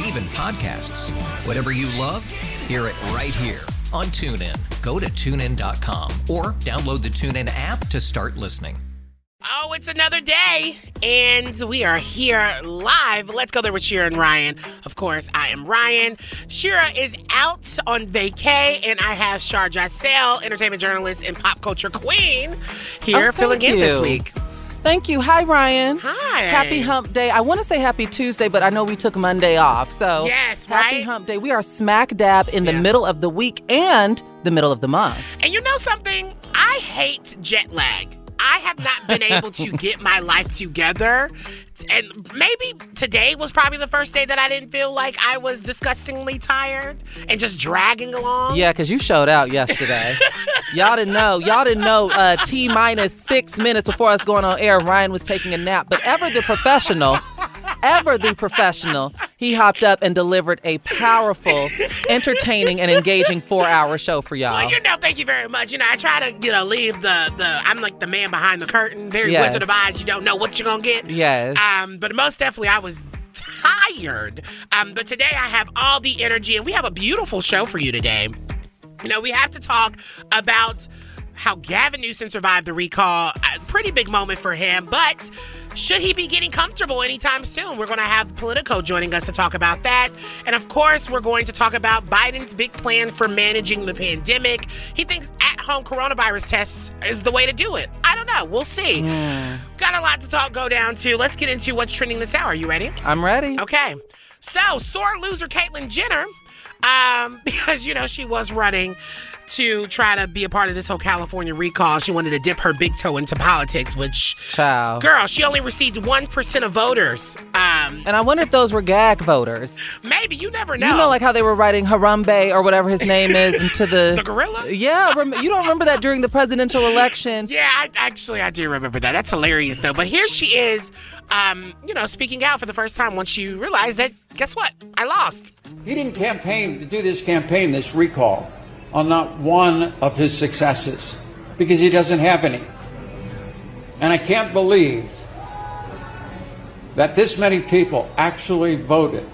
Yes, and even podcasts. Whatever you love, hear it right here on TuneIn. Go to tunein.com or download the TuneIn app to start listening. Oh, it's another day, and we are here live. Let's go there with Shira and Ryan. Of course, I am Ryan. Shira is out on vacay, and I have Shar Jossell, entertainment journalist and pop culture queen, here Oh, filling thank in this week. Thank you. Hi, Ryan. Hi. Happy Hump Day. I want to say Happy Tuesday, but I know we took Monday off. So, Yes, Happy right? Hump Day. We are smack dab in the Yeah. middle of the week and the middle of the month. And you know something? I hate jet lag. I have not been able to get my life together. And maybe today was probably the first day that I didn't feel like I was disgustingly tired and just dragging along. Yeah, because you showed out yesterday. Y'all didn't know. Y'all didn't know uh, T minus six minutes before us going on air, Ryan was taking a nap. But ever the professional, ever the professional, he hopped up and delivered a powerful, entertaining, and engaging four hour show for y'all. Well, you know, thank you very much. You know, I try to, you know, leave the the I'm like the man behind the curtain, very Yes. Wizard of Oz. You don't know what you're gonna get. Yes. Um, but most definitely, I was tired. Um, but today I have all the energy, and we have a beautiful show for you today. You know, we have to talk about how Gavin Newsom survived the recall. A pretty big moment for him, but should he be getting comfortable anytime soon? We're going to have Politico joining us to talk about that. And of course, we're going to talk about Biden's big plan for managing the pandemic. He thinks at home coronavirus tests is the way to do it. I don't know. We'll see. Got a lot to talk, go down to. Let's get into what's trending this hour. Are you ready? I'm ready. Okay. So, sore loser Caitlyn Jenner, um, because, you know, she was running to try to be a part of this whole California recall. She wanted to dip her big toe into politics, which, Child. girl, she only received 1% of voters. Um, And I wonder if those were gag voters. maybe, you never know. You know, like how they were writing Harambe or whatever his name is into the. the gorilla? Yeah, rem- you don't remember that during the presidential election? Yeah, I, actually, I do remember that. That's hilarious, though. But here she is, um, you know, speaking out for the first time once she realized that, guess what? I lost. He didn't campaign to do this campaign, this recall, on not one of his successes because he doesn't have any. And I can't believe that this many people actually voted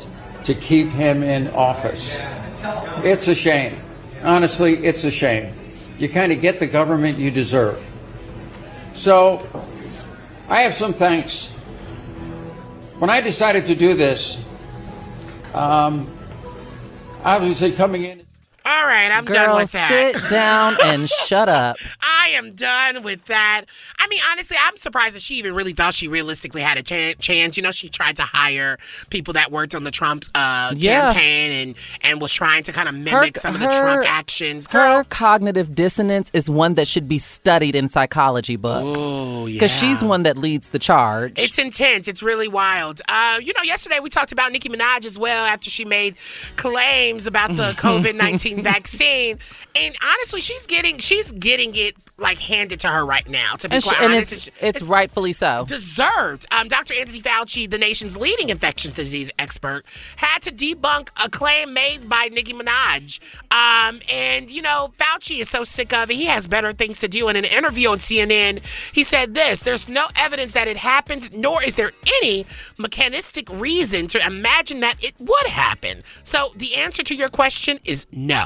to keep him in office. It's a shame. Honestly, it's a shame. You kind of get the government you deserve. So, I have some thanks. When I decided to do this, um, obviously coming in. All right, I'm done with that. sit down and shut up. I am done with that. I mean, honestly, I'm surprised that she even really thought she realistically had a chan- chance. You know, she tried to hire people that worked on the Trump uh, Yeah. campaign and and was trying to kind of mimic some of the Trump actions. Her cognitive dissonance is one that should be studied in psychology books. Because yeah. she's one that leads the charge. It's intense. It's really wild. Uh, you know, yesterday we talked about Nicki Minaj as well after she made claims about the COVID vaccine, and honestly, she's getting she's getting it like handed to her right now. To be and, she- quite and honest, it's, it's rightfully so. deserved. Um, Dr. Anthony Fauci, the nation's leading infectious disease expert, had to debunk a claim made by Nicki Minaj. Um, and, you know, Fauci is so sick of it. He has better things to do. In an interview on CNN, he said this There's no evidence that it happens, nor is there any mechanistic reason to imagine that it would happen. So the answer to your question is no.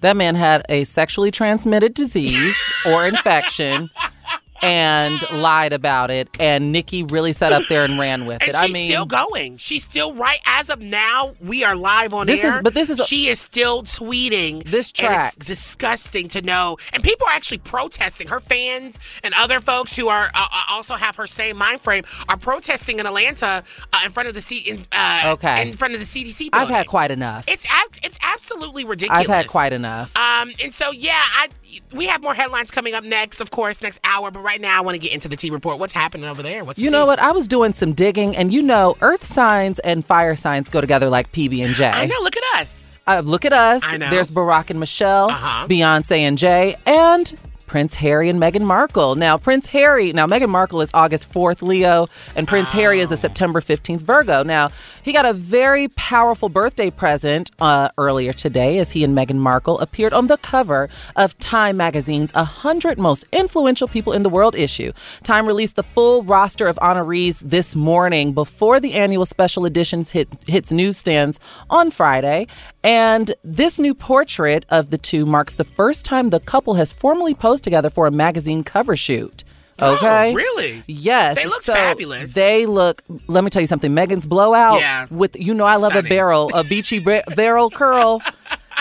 That man had a sexually transmitted disease or infection and lied about it, and Nicki really sat up there and ran with And it. she's I mean, still going. She's still right as of now. We are live on This air. is- but this is- she is still tweeting. This and tracks. It's disgusting to know. And people are actually protesting. Her fans and other folks who are uh, uh, also have her same mind frame are protesting in Atlanta uh, in front of the C in, uh, Okay. in front of the CDC. I've had quite enough. It's it's absolutely ridiculous. I've had quite enough. Um, and so yeah, I we have more headlines coming up next, of course, next hour. But right now, I want to get into the T report. What's happening over there? What's the You know what? I was doing some digging, and you know, earth signs and fire signs go together like PB and J. I know. Look at us. Uh, look at us. I know. There's Barack and Michelle, Uh-huh. Beyonce and Jay, and Prince Harry and Meghan Markle. Now, Prince Harry, now Meghan Markle is August 4th Leo, and Prince Harry is a September 15th Virgo. Now, he got a very powerful birthday present uh, earlier today as he and Meghan Markle appeared on the cover of Time Magazine's 100 Most Influential People in the World issue. Time released the full roster of honorees this morning before the annual special editions hit hits newsstands on Friday. And this new portrait of the two marks the first time the couple has formally posed together for a magazine cover shoot. Oh, okay. Oh, really? Yes. They look so fabulous. They look. Let me tell you something. Meghan's blowout. Yeah. With you know, I love a barrel, a beachy bar- barrel curl.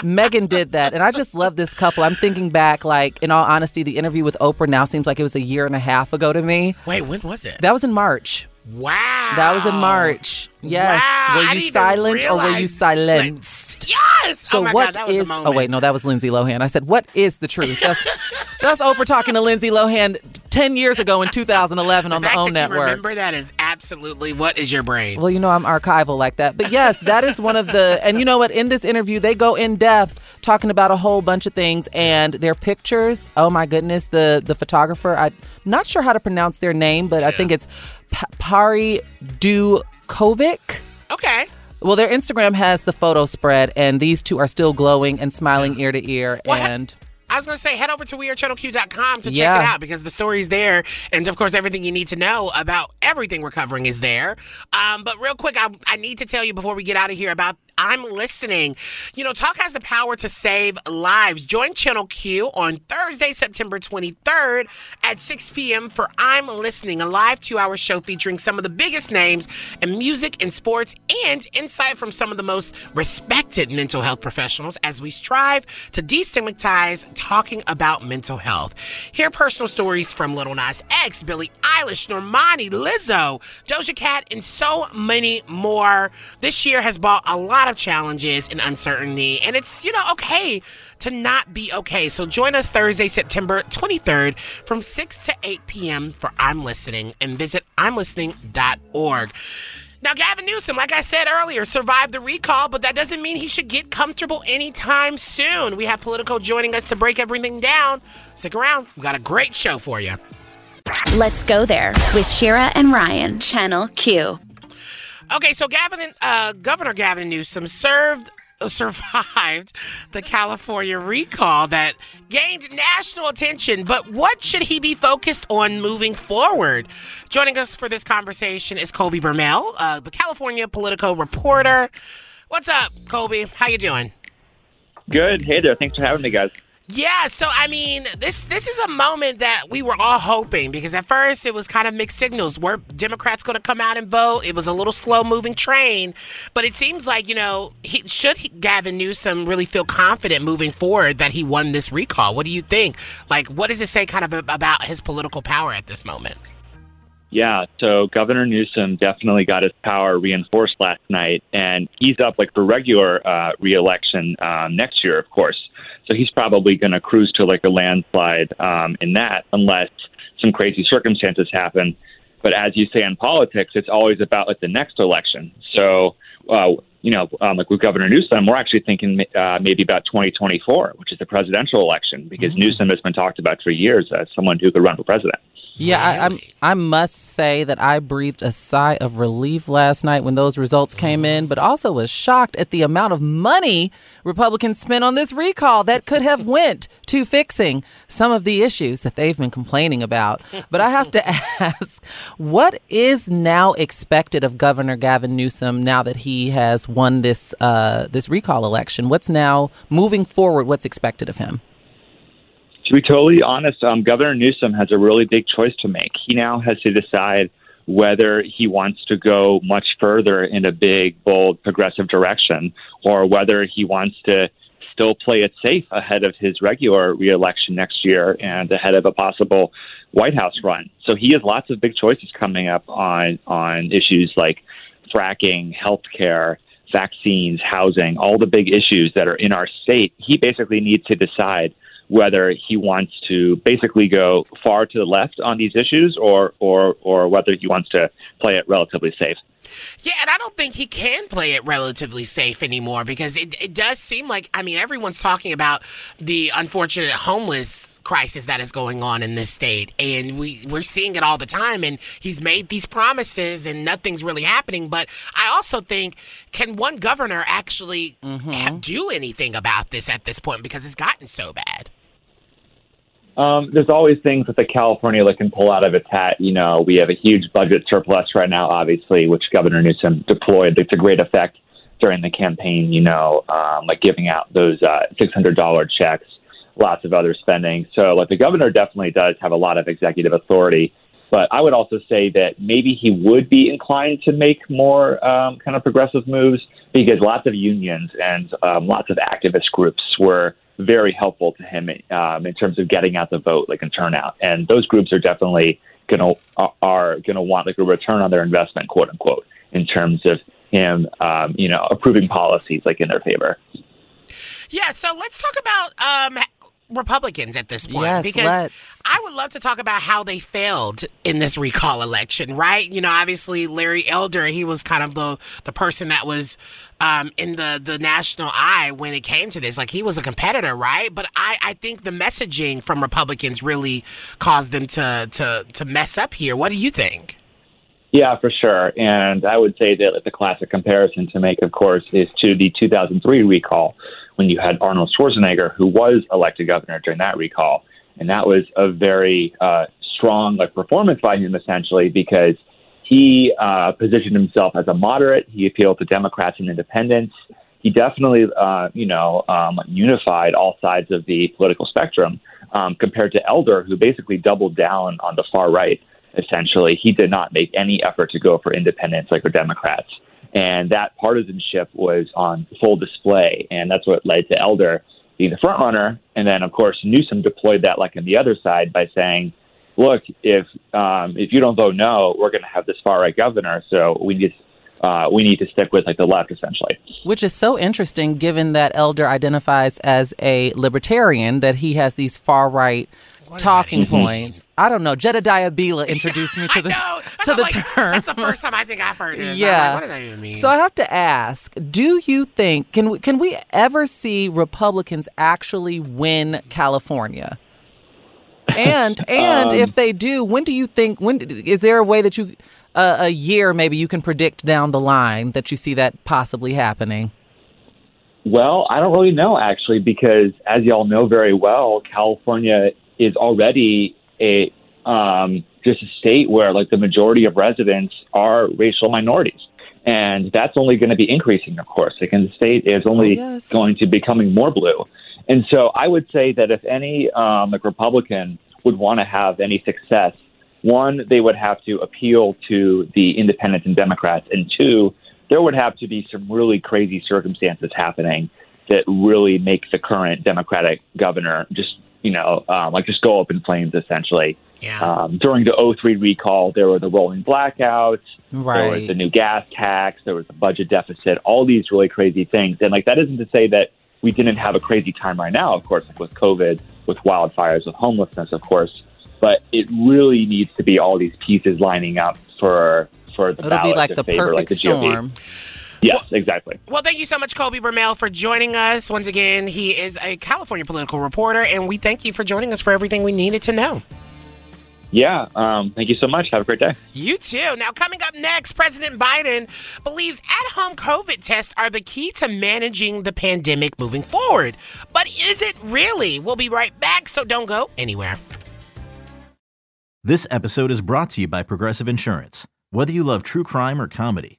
Megan did that, and I just love this couple. I'm thinking back, like in all honesty, the interview with Oprah now seems like it was a year and a half ago to me. Wait, when was it? That was in March. Wow. That was in March. Yes. Wow, were you silent or were you silenced? Yes. So oh my what God, that was is-. Oh wait, no, that was Lindsay Lohan. I said, "What is the truth?" That's that's Oprah talking to Lindsay Lohan ten years ago in 2011 on the the fact OWN network. remember that is absolutely what is your brain? Well, you know I'm archival like that. But yes, that is one of the and you know what, in this interview they go in depth talking about a whole bunch of things and their pictures. Oh my goodness, the the photographer, I'm not sure how to pronounce their name, but I think it's P- Pari Dukovic. okay. Well, their Instagram has the photo spread, and these two are still glowing and smiling ear to ear. And I was going to say, head over to wearechannelq.com to check it out because the story's there. And of course, everything you need to know about everything we're covering is there. Um, but real quick, I, I need to tell you before we get out of here about I'm listening. You know, talk has the power to save lives. Join Channel Q on Thursday, September 23rd at 6 p.m. for I'm Listening, a live two hour show featuring some of the biggest names in music and sports and insight from some of the most respected mental health professionals as we strive to destigmatize talking about mental health. Hear personal stories from Lil Nas X, Billie Eilish, Normani, Lizzo, Doja Cat, and so many more. This year has brought a lot of challenges and uncertainty, and it's, you know, okay to not be okay. So join us Thursday, September 23rd from 6 to 8 p.m. for I'm Listening and visit I'mListening.org. Now, Gavin Newsom, like I said earlier, survived the recall, but that doesn't mean he should get comfortable anytime soon. We have Politico joining us to break everything down. Stick around. We got a great show for you. Let's go there with Shira and Ryan, Channel Q. Okay, so Gavin, uh, Governor Gavin Newsom served survived the California recall that gained national attention. But what should he be focused on moving forward? Joining us for this conversation is Colby Bermel, uh, the California Politico reporter. What's up, Colby? How you doing? Good. Hey there. Thanks for having me, guys. Yeah, so I mean, this this is a moment that we were all hoping because at first it was kind of mixed signals. Were Democrats going to come out and vote? It was a little slow moving train, but it seems like you know, he, should he, Gavin Newsom really feel confident moving forward that he won this recall? What do you think? Like, what does it say kind of about his political power at this moment? Yeah, so Governor Newsom definitely got his power reinforced last night, and he's up like for regular uh, reelection um, next year, of course. So he's probably going to cruise to like a landslide um, in that, unless some crazy circumstances happen. But as you say in politics, it's always about like the next election. So, uh, you know, um, like with Governor Newsom, we're actually thinking uh, maybe about 2024, which is the presidential election, because Newsom has been talked about for years as someone who could run for president. Yeah, I, I'm. I must say that I breathed a sigh of relief last night when those results came in, but also was shocked at the amount of money Republicans spent on this recall that could have went to fixing some of the issues that they've been complaining about. But I have to ask, what is now expected of Governor Gavin Newsom now that he has won this uh, this recall election? What's now moving forward? What's expected of him? To be totally honest, um, Governor Newsom has a really big choice to make. He now has to decide whether he wants to go much further in a big, bold, progressive direction, or whether he wants to still play it safe ahead of his regular reelection next year and ahead of a possible White House run. So he has lots of big choices coming up on on issues like fracking, health care, vaccines, housing, all the big issues that are in our state. He basically needs to decide whether he wants to basically go far to the left on these issues or or or whether he wants to play it relatively safe. Yeah, and I don't think he can play it relatively safe anymore because it, it does seem like, I mean, everyone's talking about the unfortunate homeless crisis that is going on in this state. And we, we're seeing it all the time. And he's made these promises and nothing's really happening. But I also think, can one governor actually mm-hmm. ha- do anything about this at this point because it's gotten so bad? Um, there's always things that the California can pull out of its hat. You know, we have a huge budget surplus right now, obviously, which Governor Newsom deployed to great effect during the campaign. You know, um, like giving out those uh, $600 checks, lots of other spending. So, like the governor definitely does have a lot of executive authority. But I would also say that maybe he would be inclined to make more um, kind of progressive moves because lots of unions and um, lots of activist groups were very helpful to him um, in terms of getting out the vote, like in turnout. And those groups are definitely going to are to want like a return on their investment, quote unquote, in terms of him, um, you know, approving policies like in their favor. Yeah, so let's talk about um, Republicans at this point Yes, because let's. I would love to talk about how they failed in this recall election, right? You know, obviously Larry Elder, he was kind of the the person that was um, in the the national eye when it came to this. Like he was a competitor, right? But I I think the messaging from Republicans really caused them to to to mess up here. What do you think? Yeah, for sure. And I would say that the classic comparison to make, of course, is to the 2003 recall when you had Arnold Schwarzenegger, who was elected governor during that recall. And that was a very uh, strong like performance by him, essentially, because he uh, positioned himself as a moderate. He appealed to Democrats and independents. He definitely, uh, you know, um, unified all sides of the political spectrum um, compared to Elder, who basically doubled down on the far right essentially. He did not make any effort to go for independents like the Democrats. And that partisanship was on full display. And that's what led to Elder being the front runner. And then, of course, Newsom deployed that like on the other side by saying, look, if um, if you don't vote no, we're going to have this far right governor. So we need uh, we need to stick with like the left essentially. Which is so interesting given that Elder identifies as a libertarian, that he has these far right talking points. I don't know. Jedediah Bila introduced me to the to the like, term. That's the first time I think I've heard it. Yeah. like, what does that even mean? So I have to ask, do you think can we can we ever see Republicans actually win California? And and if they do, when do you think when is there a way that you uh, a year maybe you can predict down the line that you see that possibly happening? Well, I don't really know actually, because as y'all know very well, California is already a um, just a state where like the majority of residents are racial minorities, and that's only going to be increasing, of course. Like, and the state is only yes. going to be becoming more blue, and so I would say that if any um, like Republican would want to have any success, one they would have to appeal to the independents and Democrats, and two there would have to be some really crazy circumstances happening that really make the current Democratic governor just, you know, um, like just go up in flames, essentially. Yeah. Um, during the 03 recall, there were the rolling blackouts, right. there was the new gas tax, there was the budget deficit, all these really crazy things. And like that isn't to say that we didn't have a crazy time right now, of course, like with COVID, with wildfires, with homelessness, of course. But it really needs to be all these pieces lining up for for the It'll be like to the favor, perfect like the storm. Yes, exactly. Well, thank you so much, Colby Bermel, for joining us. Once again, he is a California political reporter, and we thank you for joining us for everything we needed to know. Yeah. Um, thank you so much. Have a great day. You too. Now, coming up next, President Biden believes at home COVID tests are the key to managing the pandemic moving forward. But is it really? We'll be right back, so don't go anywhere. This episode is brought to you by Progressive Insurance. Whether you love true crime or comedy,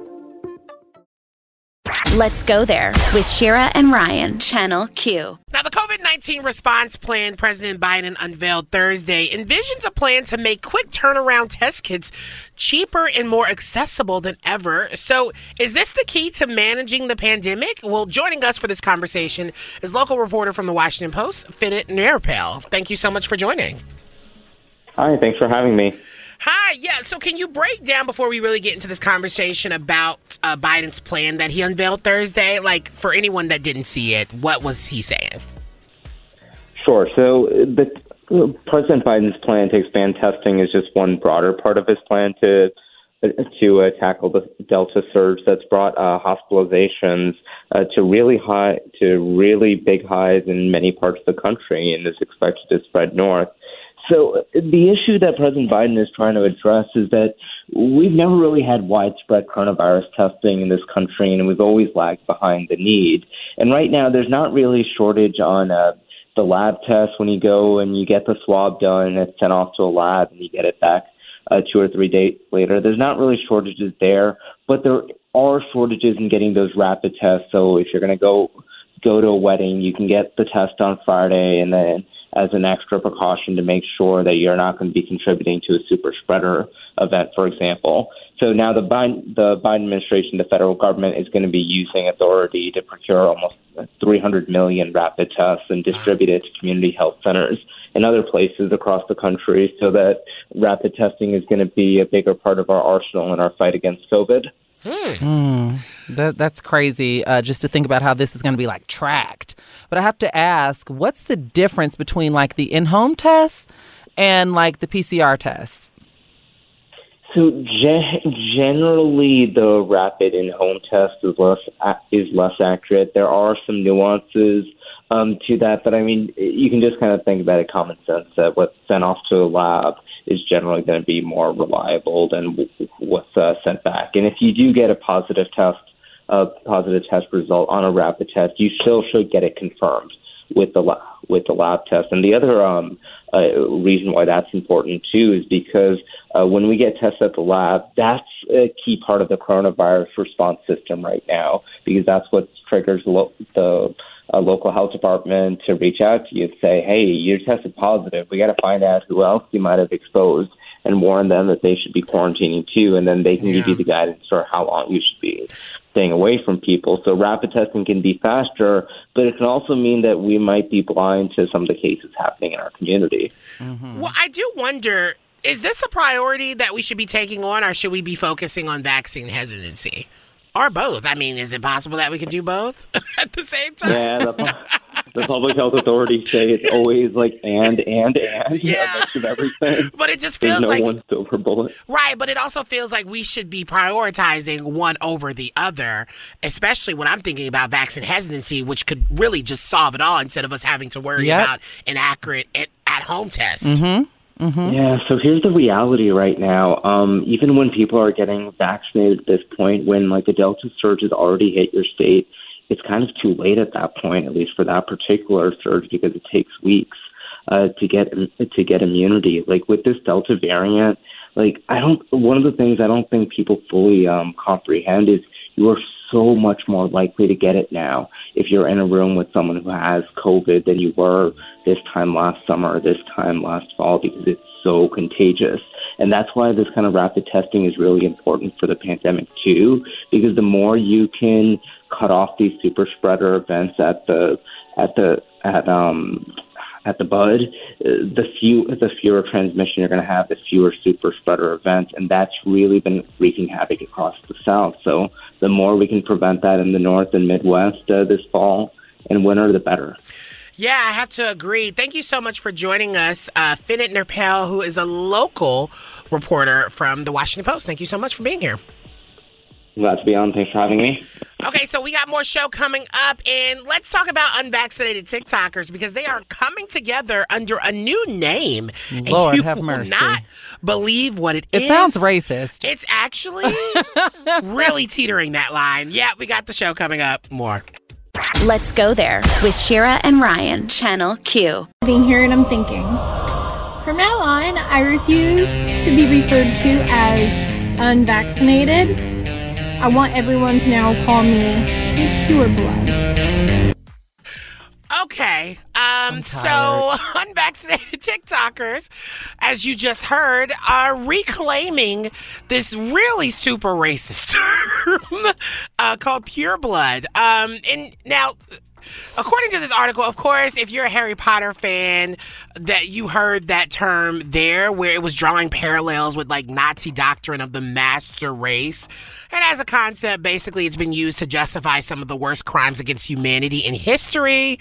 Let's go there with Shira and Ryan, Channel Q. Now, the COVID 19 response plan President Biden unveiled Thursday envisions a plan to make quick turnaround test kits cheaper and more accessible than ever. So, is this the key to managing the pandemic? Well, joining us for this conversation is local reporter from the Washington Post, Fenit Nirappil. Thank you so much for joining. Hi, thanks for having me. Hi, yeah. So, can you break down before we really get into this conversation about uh, Biden's plan that he unveiled Thursday? Like, for anyone that didn't see it, what was he saying? Sure. So, the President Biden's plan to expand testing is just one broader part of his plan to to uh, tackle the Delta surge that's brought uh, hospitalizations uh, to really high to really big highs in many parts of the country, and is expected to spread north. So the issue that President Biden is trying to address is that we've never really had widespread coronavirus testing in this country, and we've always lagged behind the need. And right now, there's not really a shortage on uh, the lab tests when you go and you get the swab done and it's sent off to a lab and you get it back uh, two or three days later. There's not really shortages there, but there are shortages in getting those rapid tests. So if you're going to go go to a wedding, you can get the test on Friday and then as an extra precaution to make sure that you're not going to be contributing to a super spreader event, for example. So now the Biden, the Biden administration, the federal government is going to be using authority to procure almost 300 million rapid tests and distribute it to community health centers and other places across the country so that rapid testing is going to be a bigger part of our arsenal in our fight against COVID. Hmm. That that's crazy. Uh, just to think about how this is going to be like tracked. But I have to ask, what's the difference between like the in-home tests and like the PCR tests? So ge- generally, the rapid in-home test is less is less accurate. There are some nuances um, to that, but I mean, you can just kind of think about it common sense that what's sent off to a lab is generally going to be more reliable than what's uh, sent back. And if you do get a positive test, a positive test result on a rapid test, you still should get it confirmed with the lab, with the lab test. And the other um, uh, reason why that's important too is because uh, when we get tests at the lab, that's a key part of the coronavirus response system right now because that's what triggers lo- the uh, local health department to reach out to you and say, "Hey, you're tested positive. We got to find out who else you might have exposed." And warn them that they should be quarantining too, and then they can give you the guidance for how long you should be staying away from people. So rapid testing can be faster, but it can also mean that we might be blind to some of the cases happening in our community. Well, I do wonder is this a priority that we should be taking on, or should we be focusing on vaccine hesitancy? Or both? I mean, is it possible that we could do both at the same time? Yeah, the, pu- the public health authorities say it's always like and and and Yeah. a of everything. But it just There's feels no like one silver bullet. Right, but it also feels like we should be prioritizing one over the other, especially when I'm thinking about vaccine hesitancy, which could really just solve it all instead of us having to worry Yep. about an accurate at home test. Mm-hmm. Mm-hmm. Yeah, so here's the reality right now. Um, even when people are getting vaccinated at this point, when like the Delta surge has already hit your state, it's kind of too late at that point, at least for that particular surge, because it takes weeks uh, to get to get immunity. Like with this Delta variant, like I don't. One of the things I don't think people fully um, comprehend is you are so much more likely to get it now if you're in a room with someone who has COVID than you were this time last summer this time last fall because it's so contagious. And that's why this kind of rapid testing is really important for the pandemic too, because the more you can cut off these super spreader events at the at the at um at the bud, uh, the few the fewer transmission you're going to have, the fewer super spreader events, and that's really been wreaking havoc across the South. So the more we can prevent that in the North and Midwest uh, this fall and winter, the better. Yeah, I have to agree. Thank you so much for joining us, uh, Nirappil, who is a local reporter from the Washington Post. Thank you so much for being here. Glad to be on. Thanks for having me. Okay, so we got more show coming up, and let's talk about unvaccinated TikTokers because they are coming together under a new name. And Lord, you have mercy. not believe what it It is. It sounds racist. It's actually really teetering that line. Yeah, we got the show coming up. More. Let's go there with Shira and Ryan, Channel Q. Sitting here and I'm thinking. From now on, I refuse to be referred to as unvaccinated. I want everyone to now call me a pure blood. Okay. Um, so unvaccinated TikTokers, as you just heard, are reclaiming this really super racist term uh, called pure blood. Um, and now According to this article, of course, if you're a Harry Potter fan, that you heard that term there, where it was drawing parallels with like Nazi doctrine of the master race. And as a concept, basically, it's been used to justify some of the worst crimes against humanity in history.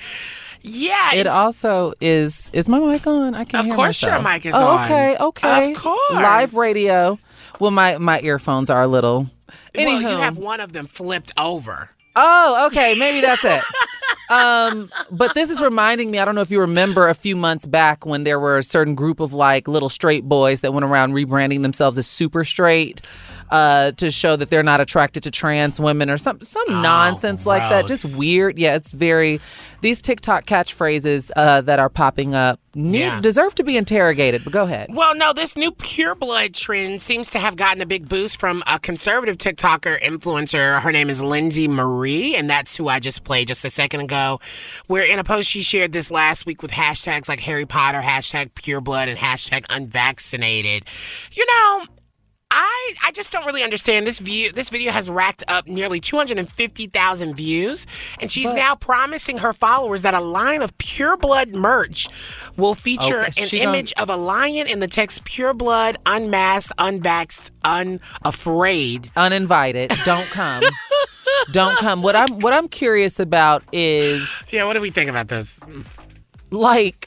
Yeah, It also is. Is my mic on? I can't Of hear course your mic is oh, on. Okay, okay. Of course. Live radio. Well, my my earphones are a little. well, you have one of them flipped over. Oh, okay. Maybe that's it. um, but this is reminding me. I don't know if you remember a few months back when there were a certain group of like little straight boys that went around rebranding themselves as super straight. Uh, to show that they're not attracted to trans women or some some nonsense like that. Just weird. Yeah, it's very. These TikTok catchphrases uh, that are popping up need, Yeah. deserve to be interrogated. But go ahead. Well, no, this new pure blood trend seems to have gotten a big boost from a conservative TikToker influencer. Her name is Lindsay Marie, and that's who I just played just a second ago. Where in a post she shared this last week with hashtags like Harry Potter, hashtag pure blood, and hashtag unvaccinated. You know, I I just don't really understand this view. This video has racked up nearly 250,000 views, and she's But- now promising her followers that a line of pure blood merch will feature Okay, an image of a lion in the text "pure blood, unmasked, unvaxxed, unafraid." Uninvited. Don't come. don't come. What I'm what I'm curious about is Yeah, what do we think about this? like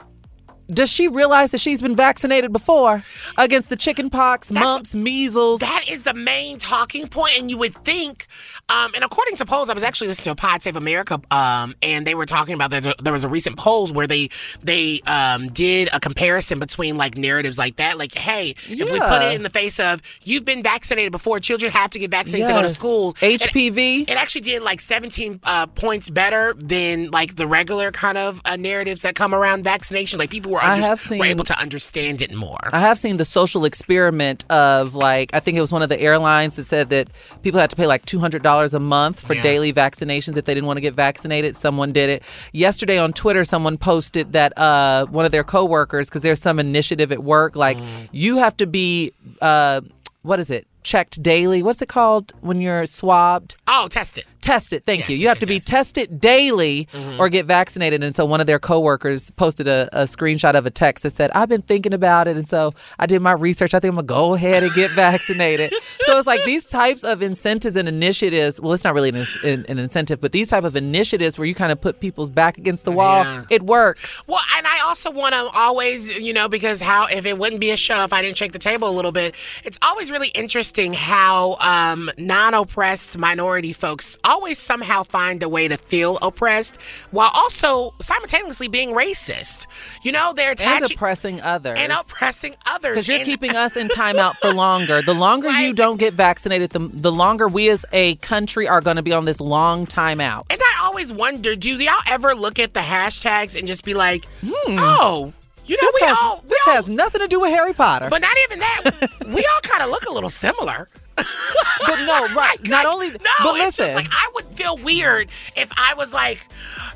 does she realize that she's been vaccinated before against the chicken pox, mumps, measles? That is the main talking point, and you would think. Um, and according to polls, I was actually listening to Pod Save America, um, and they were talking about that. There was a recent polls where they they um, did a comparison between like narratives like that, like, hey, if we put it in the face of you've been vaccinated before, children have to get vaccinated to go to school. HPV. It, it actually did like 17 uh, points better than like the regular kind of uh, narratives that come around vaccination. Like people were, I under- have were seen- able to understand it more. I have seen the social experiment of like I think it was one of the airlines that said that people had to pay like two hundred dollars a month for Yeah. daily vaccinations if they didn't want to get vaccinated. Someone did it yesterday on Twitter. Someone posted that uh, one of their coworkers because there's some initiative at work like Mm. you have to be uh, what is it checked daily? What's it called when you're swabbed? Oh, test it. Test it. Thank Yes, you. yes, You have yes, to be tested daily Mhm. or get vaccinated. And so one of their coworkers posted a, a screenshot of a text that said, I've been thinking about it. And so I did my research. I think I'm going to go ahead and get vaccinated. so it's like these types of incentives and initiatives. Well, it's not really an, an, an incentive, but these type of initiatives where you kind of put people's back against the wall, Yeah. it works. Well, and I also want to always, you know, because how if it wouldn't be a show if I didn't shake the table a little bit, it's always really interesting how um, non-oppressed minority folks always somehow find a way to feel oppressed while also simultaneously being racist. You know, they're And attaching oppressing others. and oppressing others. Because you're And- keeping us in timeout for longer. The longer you don't get vaccinated, the, the longer we as a country are going to be on this long timeout. And I always wonder, do y'all ever look at the hashtags and just be like, Hmm. oh, You know, this we has, all this all, has nothing to do with Harry Potter. but not even that. we all kind of look a little similar. But no, right. Not only, No, but listen. like I would feel weird if I was like,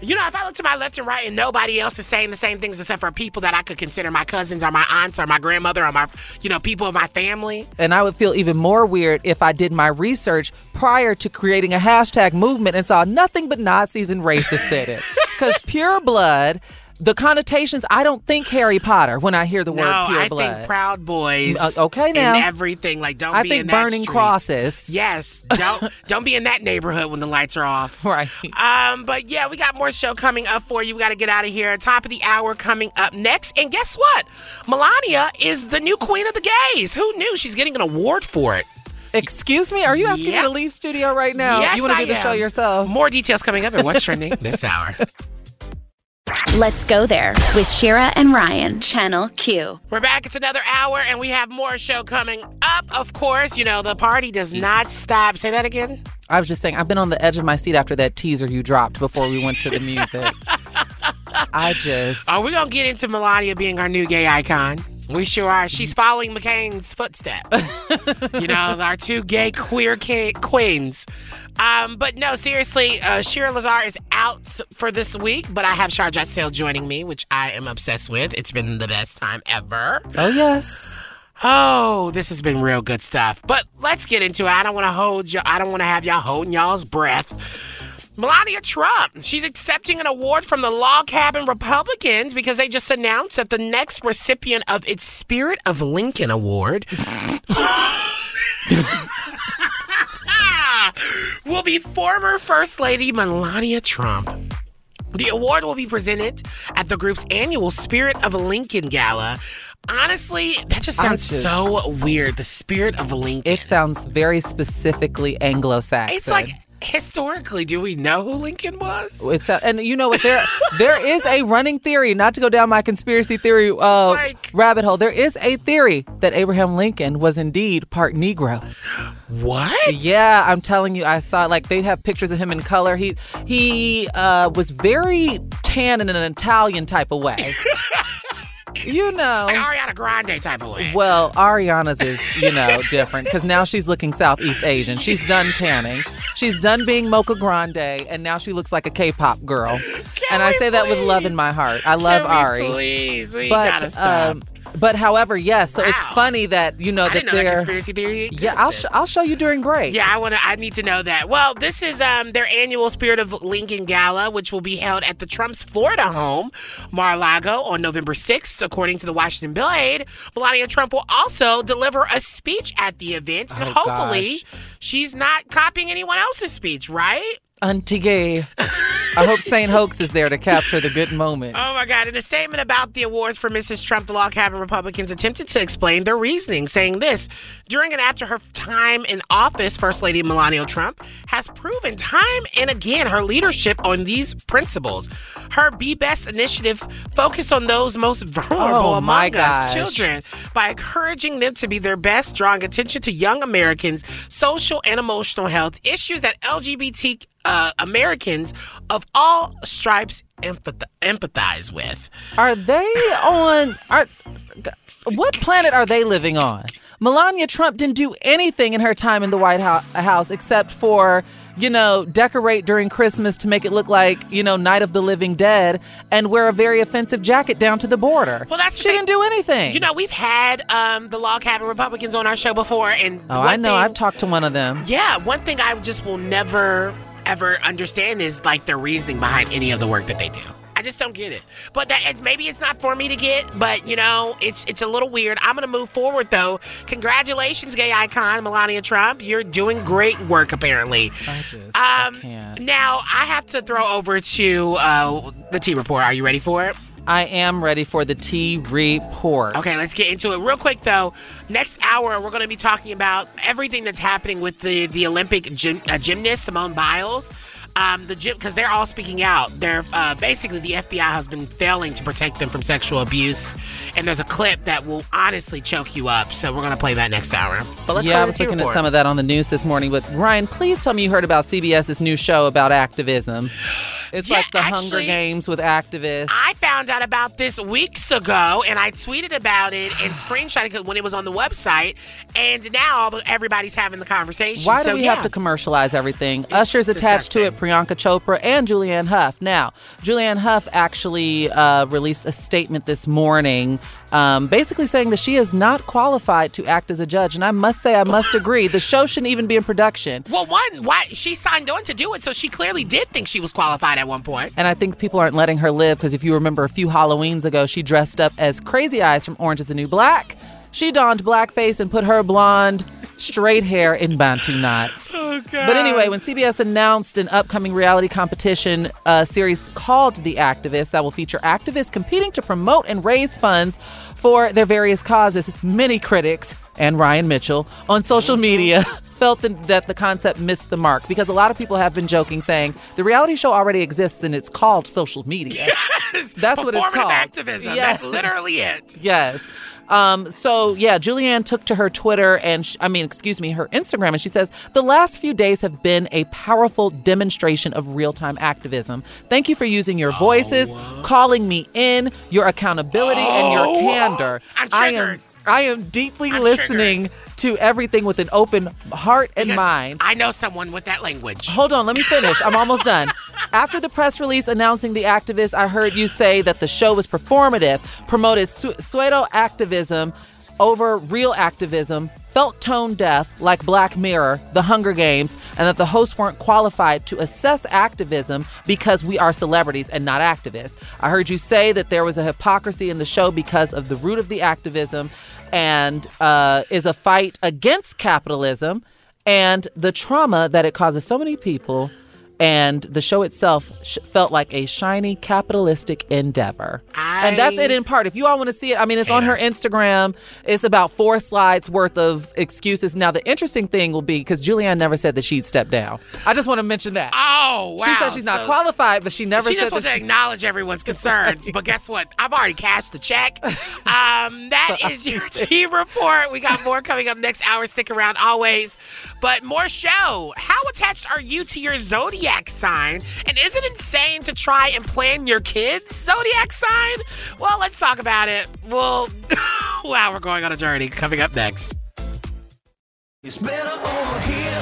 you know, if I look to my left and right and nobody else is saying the same things except for people that I could consider my cousins or my aunts or my grandmother or my, you know, people of my family. and I would feel even more weird if I did my research prior to creating a hashtag movement and saw nothing but Nazis and racists in it. Because pure blood, the connotations, I don't think Harry Potter when I hear the word no, pure I blood. think Proud Boys. Uh, okay, now. and everything like don't I be think in that burning crosses. Yes, don't don't be in that neighborhood when the lights are off. Right. Um, but yeah, we got more show coming up for you. We got to get out of here. Top of the hour coming up next. And guess what? Melania is the new queen of the gays. Who knew? She's getting an award for it. Excuse me? Are you asking Yep. me to leave studio right now? Yes, you want to do the show yourself? More details coming up in What's Trending this hour. Let's go there with Shira and Ryan, Channel Q. We're back. It's another hour, and we have more show coming up. Of course, you know, the party does not stop. Say that again. I was just saying, I've been on the edge of my seat after that teaser you dropped before we went to the music. I just. Are we going to get into Melania being our new gay icon? We sure are. She's following McCain's footsteps. you know, our two gay queer ki- queens. Um, but no, seriously, uh, Shira Lazar is out for this week, but I have Shar Jossell joining me, which I am obsessed with. It's been the best time ever. Oh, yes. Oh, this has been real good stuff. But let's get into it. I don't want to hold you. I don't want to have y'all holding y'all's breath. Melania Trump, she's accepting an award from the Log Cabin Republicans because they just announced that the next recipient of its Spirit of Lincoln Award will be former First Lady Melania Trump. The award will be presented at the group's annual Spirit of Lincoln Gala. Honestly, that just sounds just- so weird. The Spirit of Lincoln. It sounds very specifically Anglo-Saxon. It's like historically, do we know who Lincoln was? It's a, and you know what? There there is a running theory not to go down my conspiracy theory uh, Like- rabbit hole. There is a theory that Abraham Lincoln was indeed part Negro. What? yeah I'm telling you I saw like they have pictures of him in color. He he uh, was very tan in an Italian type of way you know Like Ariana Grande type of way. well, Ariana's is, you know, different because now she's looking Southeast Asian. She's done tanning. She's done being Mocha Grande, and now she looks like a K-pop girl. and I say that with love in my heart. I love Can Ari. Please, we gotta stop. um, but however, yes. So it's funny that you know I that know they're. conspiracy theory yeah, I'll sh- I'll show you during break. Yeah, I want to. I need to know that. Well, this is um their annual Spirit of Lincoln Gala, which will be held at the Trump's Florida home, Mar-a-Lago, on November 6th, according to the Washington Blade. Melania Trump will also deliver a speech at the event, and Oh, hopefully, gosh. she's not copying anyone else's speech, right? Antigay. I hope Saint Hoax is there to capture the good moments. Oh my God. In a statement about the awards for Mrs. Trump, the Log Cabin Republicans attempted to explain their reasoning, saying this during and after her time in office, First Lady Melania Trump has proven time and again her leadership on these principles. Her Be Best initiative focused on those most vulnerable Oh, among us, gosh. children, by encouraging them to be their best, drawing attention to young Americans' social and emotional health issues that LGBT uh, Americans of all stripes empath- empathize with. Are they on? Are what planet are they living on? Melania Trump didn't do anything in her time in the White Hou- House except for, you know, decorate during Christmas to make it look like, you know, Night of the Living Dead and wear a very offensive jacket down to the border. Well, that's she didn't do anything. You know, we've had um, the Log Cabin Republicans on our show before, and oh, I know. thing- I've talked to one of them. Yeah, one thing I just will never ever understand is like their reasoning behind any of the work that they do. I just don't get it. But that it- maybe it's not for me to get, but you know, it's it's a little weird. I'm gonna move forward though. Congratulations, gay icon Melania Trump. You're doing great work apparently. I just I Um, can't. now I have to throw over to uh, the T report. Are you ready for it? I am ready for the T report. Okay, let's get into it real quick though. Next hour, we're going to be talking about everything that's happening with the the Olympic gym, uh, gymnast Simone Biles. Um, the gym because they're all speaking out. They're uh, basically the FBI has been failing to protect them from sexual abuse, and there's a clip that will honestly choke you up. So we're going to play that next hour. But let's yeah, go I was looking at some of that on the news this morning. But Ryan, please tell me you heard about CBS's new show about activism. It's Yeah, like the Hunger Games with activists. I found out about this weeks ago, and I tweeted about it and screenshotted it when it was on the website. And now the- everybody's having the conversation. Why do So, we yeah. have to commercialize everything? Usher's attached to it, Priyanka Chopra and Julianne Hough. Now, Julianne Hough actually uh, released a statement this morning, um, basically saying that she is not qualified to act as a judge. And I must say, I must agree, the show shouldn't even be in production. Well, one, why she signed on to do it, so she clearly did think she was qualified at one point. And I think people aren't letting her live because if you remember a few Halloweens ago, she dressed up as Crazy Eyes from Orange is the New Black. She donned blackface and put her blonde, straight hair in Bantu knots. Oh, But anyway, when CBS announced an upcoming reality competition uh, series called The Activist that will feature activists competing to promote and raise funds for their various causes, many critics and Ryan Mitchell on social media felt th- that the concept missed the mark because a lot of people have been joking saying the reality show already exists and it's called social media. Yes, That's what it's called. activism. Yes. That's literally it. Yes. Um, so yeah, Julianne took to her Twitter and sh- I mean, excuse me, her Instagram, and she says the last few days have been a powerful demonstration of real-time activism. Thank you for using your voices, calling me in, your accountability, and your Oh, I'm I am. I am deeply I'm listening to everything with an open heart and Because mind. I know someone with that language. Hold on, let me finish. I'm almost done. After the press release announcing the activist, I heard you say that the show was performative, promoted su- pseudo activism over real activism, felt tone deaf like Black Mirror, The Hunger Games, and that the hosts weren't qualified to assess activism because we are celebrities and not activists. I heard you say that there was a hypocrisy in the show because of the root of the activism and uh, is a fight against capitalism and the trauma that it causes so many people. And the show itself sh- felt like a shiny capitalistic endeavor. and that's it in part. If you all want to see it, I mean, it's on her Instagram. It's about four slides worth of excuses. Now, the interesting thing will be because Julianne never said that she'd step down. I just want to mention that. Oh, wow. She said she's not So- qualified, but she never she said just wants that to she. acknowledge everyone's concerns. but guess what? I've already cashed the check. Um, that is your team report. We got more coming up next hour. Stick around always. But more show. How attached are you to your zodiac sign? And is it insane to try and plan your kids' zodiac sign? Well, let's talk about it. Well, wow, we're going on a journey. Coming up next.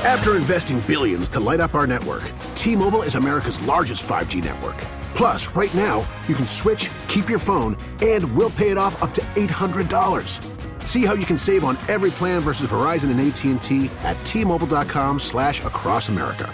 After investing billions to light up our network, T-Mobile is America's largest 5G network. Plus, right now, you can switch, keep your phone, and we'll pay it off up to $800. See how you can save on every plan versus Verizon and AT&T at T-Mobile.com slash across America.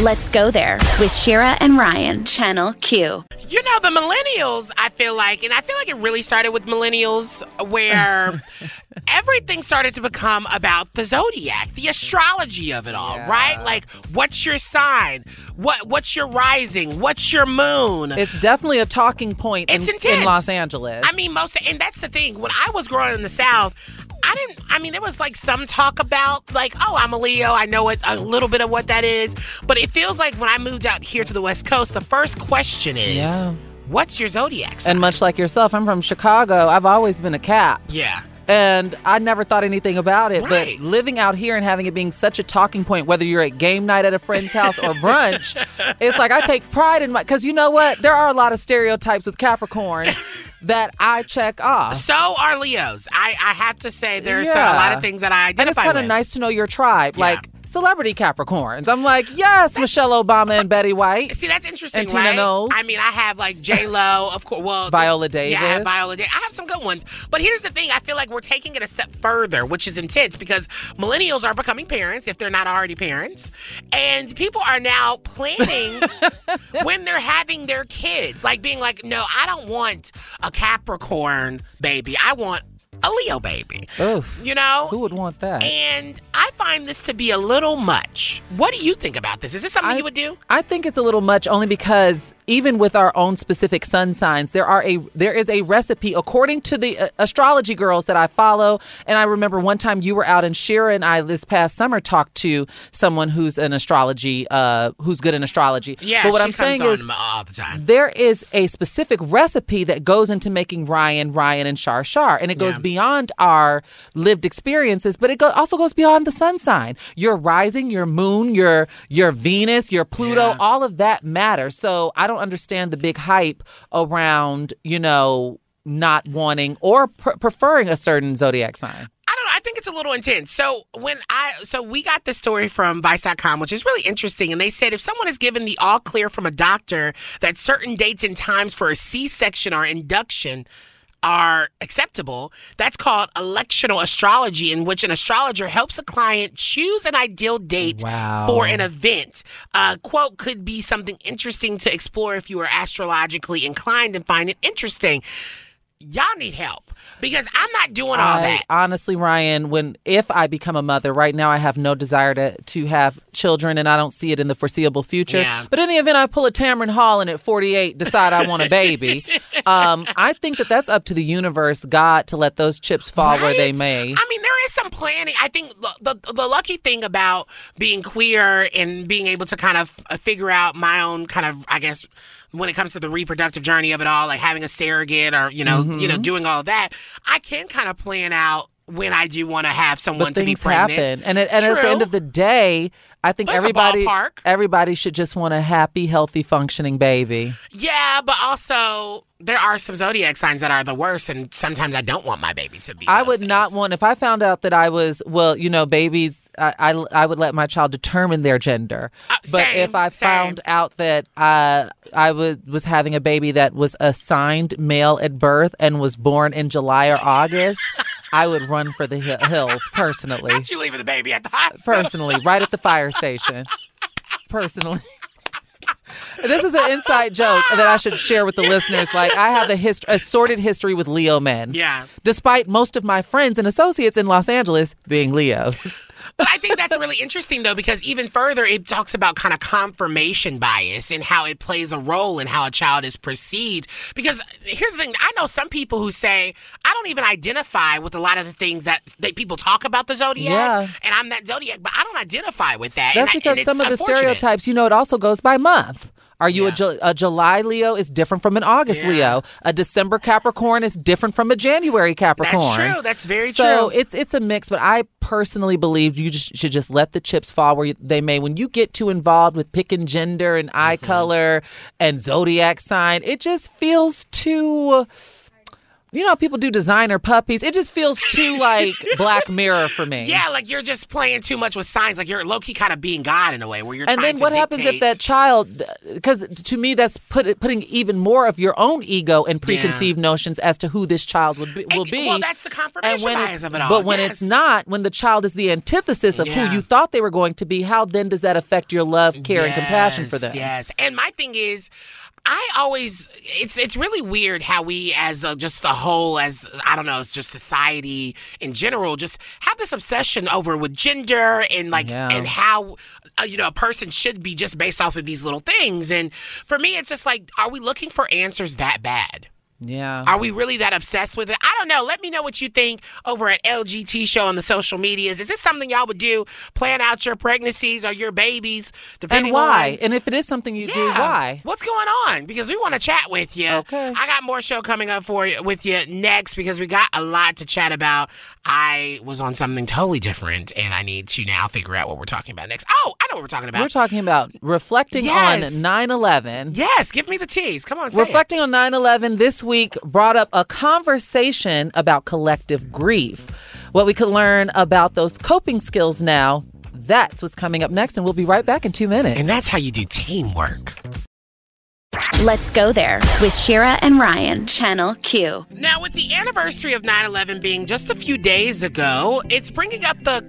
Let's go there with Shira and Ryan, Channel Q. You know, the millennials, I feel like, and I feel like it really started with millennials where everything started to become about the zodiac, the astrology of it all, right? Like, what's your sign? What what's your rising? What's your moon? It's definitely a talking point in, It's in intense. Los Angeles. I mean, most, and that's the thing. When I was growing in the South, I didn't. I mean, there was like some talk about like, oh, I'm a Leo. I know it, a little bit of what that is, but it feels like when I moved out here to the West Coast, the first question is, Yeah. what's your zodiac sign? and much like yourself, I'm from Chicago. I've always been a cap. Yeah. And I never thought anything about it. Right. But living out here and having it being such a talking point, whether you're at game night at a friend's house or brunch, it's like I take pride in my. Because you know what? There are a lot of stereotypes with Capricorn that I check off. So are Leos. I, I have to say there's uh, a Yeah. lot of things that I identify. And it's kind of nice to know your tribe. Like celebrity Capricorns. I'm like, yes, Michelle Obama and Betty White. See, that's interesting, And Tina right? Knowles. I mean, I have like J Lo, of course. Well, Viola Davis. Yeah, I have Viola Davis. I have some good ones. But here's the thing: I feel like we're taking it a step further, which is intense because millennials are becoming parents if they're not already parents, and people are now planning when they're having their kids, like being like, "No, I don't want a Capricorn baby. I want." A Leo baby. Oof. You know? Who would want that? And I find this to be a little much. What do you think about this? Is this something you would do? I think it's a little much only because even with our own specific sun signs, there are a there is a recipe according to the uh, astrology girls that I follow. And I remember one time you were out and Shira and I this past summer talked to someone who's an astrology uh who's good in astrology. Yeah, but what I'm saying is all the time. there is a specific recipe that goes into making Ryan, Ryan, and Shar Shar, and it goes Yeah. beyond our lived experiences, but it go- also goes beyond the sun sign. Your rising, your moon, your your Venus, your Pluto, all of that matters. So I don't understand the big hype around you know not wanting or pr- preferring a certain zodiac sign. I don't know. I think it's a little intense. So when I so we got the story from Vice.com, which is really interesting, and they said if someone is given the all clear from a doctor that certain dates and times for a C-section or induction are acceptable, that's called electional astrology, in which an astrologer helps a client choose an ideal date Wow. for an event. Uh, quote could be something interesting to explore if you are astrologically inclined and find it interesting. Y'all need help because I'm not doing all I, that. Honestly, Ryan, when if I become a mother, right now I have no desire to to have children, and I don't see it in the foreseeable future. Yeah. But in the event I pull a Tamron Hall and at 48 decide I want a baby, um, I think that that's up to the universe, God, to let those chips fall where they may. I mean, there is some planning. I think the, the the lucky thing about being queer and being able to kind of figure out my own kind of, I guess, when it comes to the reproductive journey of it all, like having a surrogate or you know, you know, Mhm. doing all that, I can kind of plan out when I do want to have someone But to be pregnant. happen, and at, and at the end of the day, I think everybody everybody should just want a happy, healthy, functioning baby. Yeah, but also there are some zodiac signs that are the worst, and sometimes I don't want my baby to be. I would not want if I found out that I was well, you know, babies. I I, I would let my child determine their gender. but Uh, same, if I found out that uh, I was was having a baby that was assigned male at birth and was born in July or August, I would run for the hills personally. Not you leaving the baby at the hospital. Personally, right at the fire station. Personally. This is an inside joke that I should share with the listeners. Like I have a hist- a sordid history with Leo men. Yeah. Despite most of my friends and associates in Los Angeles being Leos. But I think that's really interesting though, because even further, it talks about kind of confirmation bias and how it plays a role in how a child is perceived. Because here's the thing: I know some people who say I don't even identify with a lot of the things that, that people talk about the zodiac, Yeah. and I'm that zodiac, but I don't identify with that. That's and I- because and some of the stereotypes, you know, it also goes by month. Are you a, Ju- a July Leo is different from an August Leo. A December Capricorn is different from a January Capricorn. That's true. That's very so true. it's it's a mix, but I personally believe you just should just let the chips fall where they may. When you get too involved with picking gender and eye Mm-hmm. color and zodiac sign, it just feels too. You know, people do designer puppies. It just feels too like Black Mirror for me. Yeah, like you're just playing too much with signs. Like you're low key kind of being God in a way, where you're. and then what happens if that child because to me that's put, putting even more of your own ego and preconceived notions as to who this child will be, will be Well, that's the confirmation bias of it all. but when yes. it's not when the child is the antithesis of Yeah. who you thought they were going to be how then does that affect your love care and compassion for them Yes, and my thing is. I always it's it's really weird how we as a, just the whole as I don't know it's just society in general just have this obsession over with gender and like and how uh, you know a person should be just based off of these little things. And for me it's just like are we looking for answers that bad yeah Are we really that obsessed with it? I don't know. Let me know what you think over at LGT Show on the social medias. Is this something y'all would do? Plan out your pregnancies or your babies, depending and why on and if it is something you do why What's going on? Because we want to chat with you. Okay. I got more show coming up for you with you next because we got a lot to chat about. I was on something totally different, and I need to now figure out what we're talking about next. Oh, I know what we're talking about. we're talking about reflecting Yes. on 9-11 yes, give me the tease. Come on, say it. Reflecting on 9 11 this week brought up a conversation about collective grief. What we could learn about those coping skills now That's what's coming up next, and we'll be right back in two minutes. And that's how you do teamwork. Let's go there with Shira and Ryan, Channel Q. Now, with the anniversary of 9 11 being just a few days ago, it's bringing up the.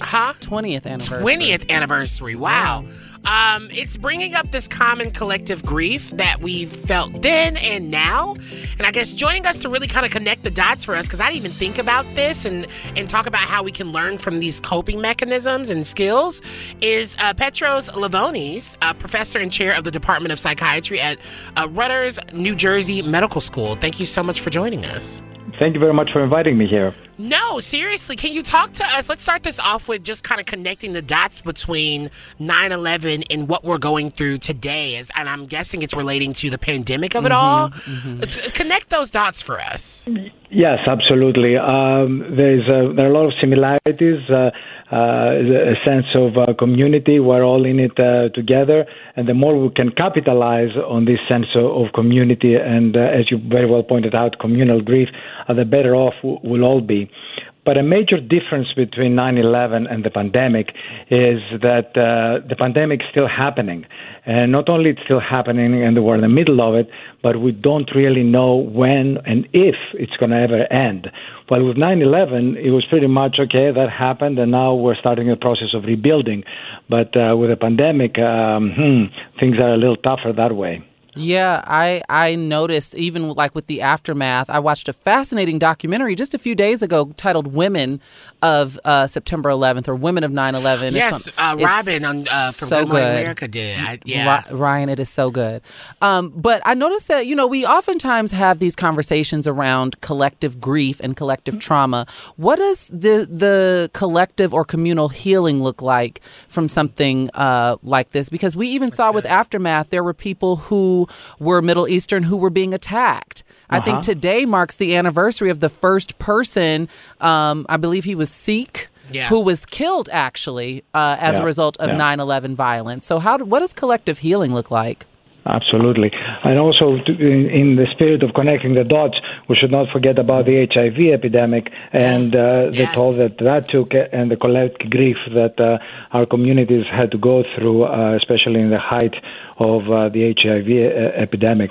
Huh? 20th anniversary. 20th anniversary. Wow. Um, it's bringing up this common collective grief that we felt then and now. And I guess joining us to really kind of connect the dots for us, because I didn't even think about this and, and talk about how we can learn from these coping mechanisms and skills, is uh, Petros Levounis, professor and chair of the Department of Psychiatry at uh, Rutgers, New Jersey Medical School. Thank you so much for joining us. Thank you very much for inviting me here. No, seriously, can you talk to us? Let's start this off with just kind of connecting the dots between 9 11 and what we're going through today. As, and I'm guessing it's relating to the pandemic of it all. Let's Connect those dots for us. Yes, absolutely. Um, there's a, there are a lot of similarities. Uh, uh, a sense of uh, community. We're all in it uh, together, and the more we can capitalize on this sense of, of community, and uh, as you very well pointed out, communal grief, uh, the better off we'll all be. But a major difference between 9 11 and the pandemic is that uh, the pandemic is still happening. And not only it's still happening and we're in the middle of it, but we don't really know when and if it's going to ever end. Well, with 9 11, it was pretty much okay, that happened, and now we're starting the process of rebuilding. But uh, with the pandemic, um, hmm, things are a little tougher that way. Yeah, I I noticed even like with the aftermath. I watched a fascinating documentary just a few days ago titled "Women of uh, September 11th" or "Women of 9/11." Yes, It's on- uh, Robin on, uh, from so Good Morning. America did. I, yeah. Ryan, it is so good. Um, but I noticed that, you know, we oftentimes have these conversations around collective grief and collective trauma. What does the the collective or communal healing look like from something uh, like this? Because we even saw with Aftermath, there were people who were Middle Eastern who were being attacked. I think Uh-huh. today marks the anniversary of the first person, um, I believe he was Sikh. Yeah. Who was killed actually uh, as a result of yeah. 9 11 violence? So, how do, what does collective healing look like? Absolutely. And also, to, in, in the spirit of connecting the dots, we should not forget about the HIV epidemic and uh, the toll that that took and the collective grief that uh, our communities had to go through, uh, especially in the height of uh, the HIV e- epidemic.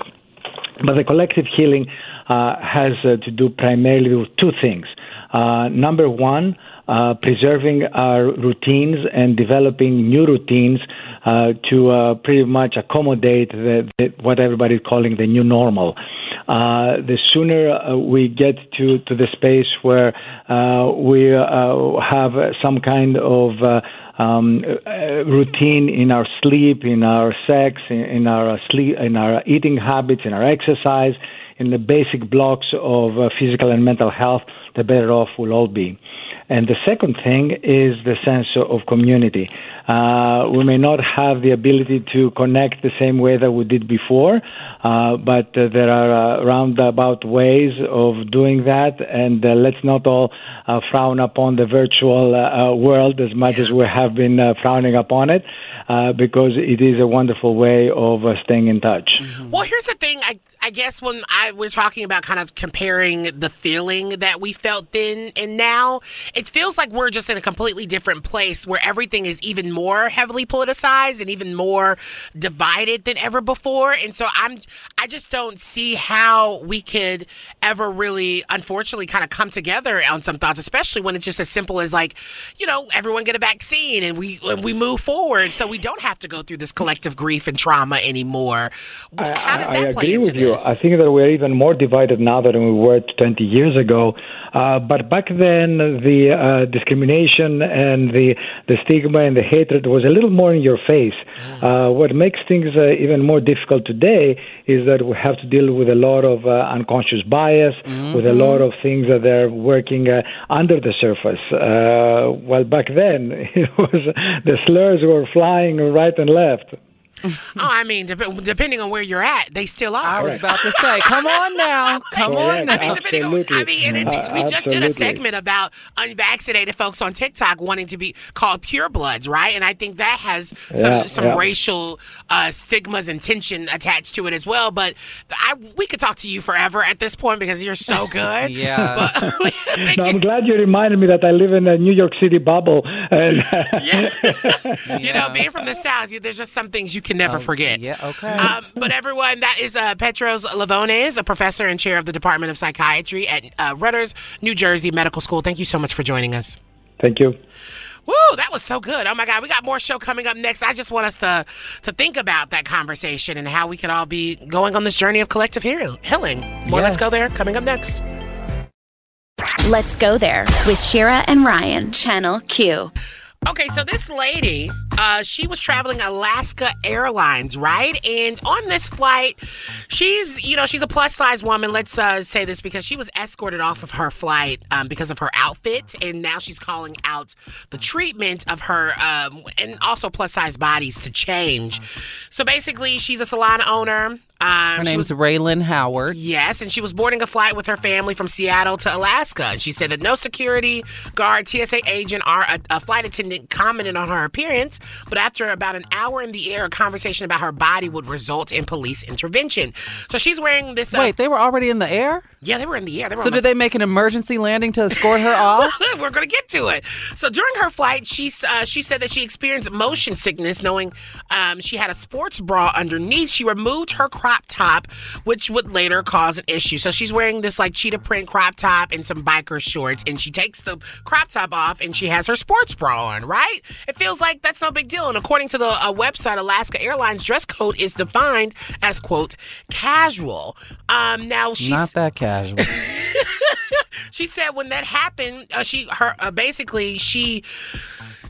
But the collective healing uh, has uh, to do primarily with two things. Uh, number one, uh, preserving our routines and developing new routines uh, to uh, pretty much accommodate the, the, what everybody's calling the new normal. Uh, the sooner uh, we get to, to the space where uh, we have some kind of um, routine in our sleep, in our sex, in, in our sleep, in our eating habits, in our exercise, in the basic blocks of physical and mental health, the better off we'll all be. And the second thing is the sense of community. Uh, we may not have the ability to connect the same way that we did before, uh, but uh, there are uh, roundabout ways of doing that. And uh, let's not all uh, frown upon the virtual world as much as we have been frowning upon it, because it is a wonderful way of staying in touch. Well, here's the thing. I, I guess when I we're talking about kind of comparing the feeling that we felt then and now, it feels like we're just in a completely different place where everything is even more heavily politicized and even more divided than ever before. And so I'm I just don't see how we could ever really, unfortunately, kind of come together on some thoughts, especially when it's just as simple as like, you know, everyone get a vaccine and we and we move forward, so we don't have to go through this collective grief and trauma anymore. How does I that play into with I think that we're even more divided now than we were 20 years ago. Uh, but back then, the uh, discrimination and the the stigma and the hatred was a little more in your face. Uh, what makes things uh, even more difficult today is that we have to deal with a lot of uh, unconscious bias, with a lot of things that are working uh, under the surface. Uh, well, back then, it was the slurs were flying right and left. oh, I mean, dep- depending on where you're at, they still are. I was about to say, come on now, come on now. I mean, depending on, I mean, and it's, Uh, we just did a segment about unvaccinated folks on TikTok wanting to be called purebloods, right? And I think that has some Yeah, some yeah. racial uh, stigmas and tension attached to it as well. But I we could talk to you forever at this point because you're so good. Yeah. But, No, I'm glad you reminded me that I live in a New York City bubble. And you know, being from the South, there's just some things you can never forget. Yeah, okay. Um, but everyone, that is uh, Petros Levounis, a professor and chair of the Department of Psychiatry at uh, Rutgers, New Jersey Medical School. Thank you so much for joining us. thank you. Woo, that was so good. Oh my God, we got more show coming up next. I just want us to to think about that conversation and how we could all be going on this journey of collective healing. More Let's Go There coming up next. Let's go there with Shira and Ryan, Channel Q. Okay, so this lady, uh, she was traveling Alaska Airlines, right? And on this flight, she's, you know, she's a plus size woman. Let's uh, say this because she was escorted off of her flight um, because of her outfit, and now she's calling out the treatment of her um, and also plus size bodies to change. So basically, she's a salon owner. Um, Her name's Raylan Howard. Yes, and she was boarding a flight with her family from Seattle to Alaska. And she said that no security guard, TSA agent, or a, a flight attendant commented on her appearance. But after about an hour in the air, a conversation about her body would result in police intervention. So she's wearing this. Uh, Wait, they were already in the air? yeah, they were in the air. They were So on the- did they make an emergency landing to escort her off? We're gonna get to it. So during her flight, she uh, she said that she experienced motion sickness, knowing um, she had a sports bra underneath. She removed her crop top, which would later cause an issue. So she's wearing this like cheetah print crop top and some biker shorts, and she takes the crop top off and she has her sports bra on. Right? It feels like that's no big deal. And according to the uh, website, Alaska Airlines dress code is defined as quote casual. Um, now she's Not that casual. she said when that happened, uh, she her uh, basically she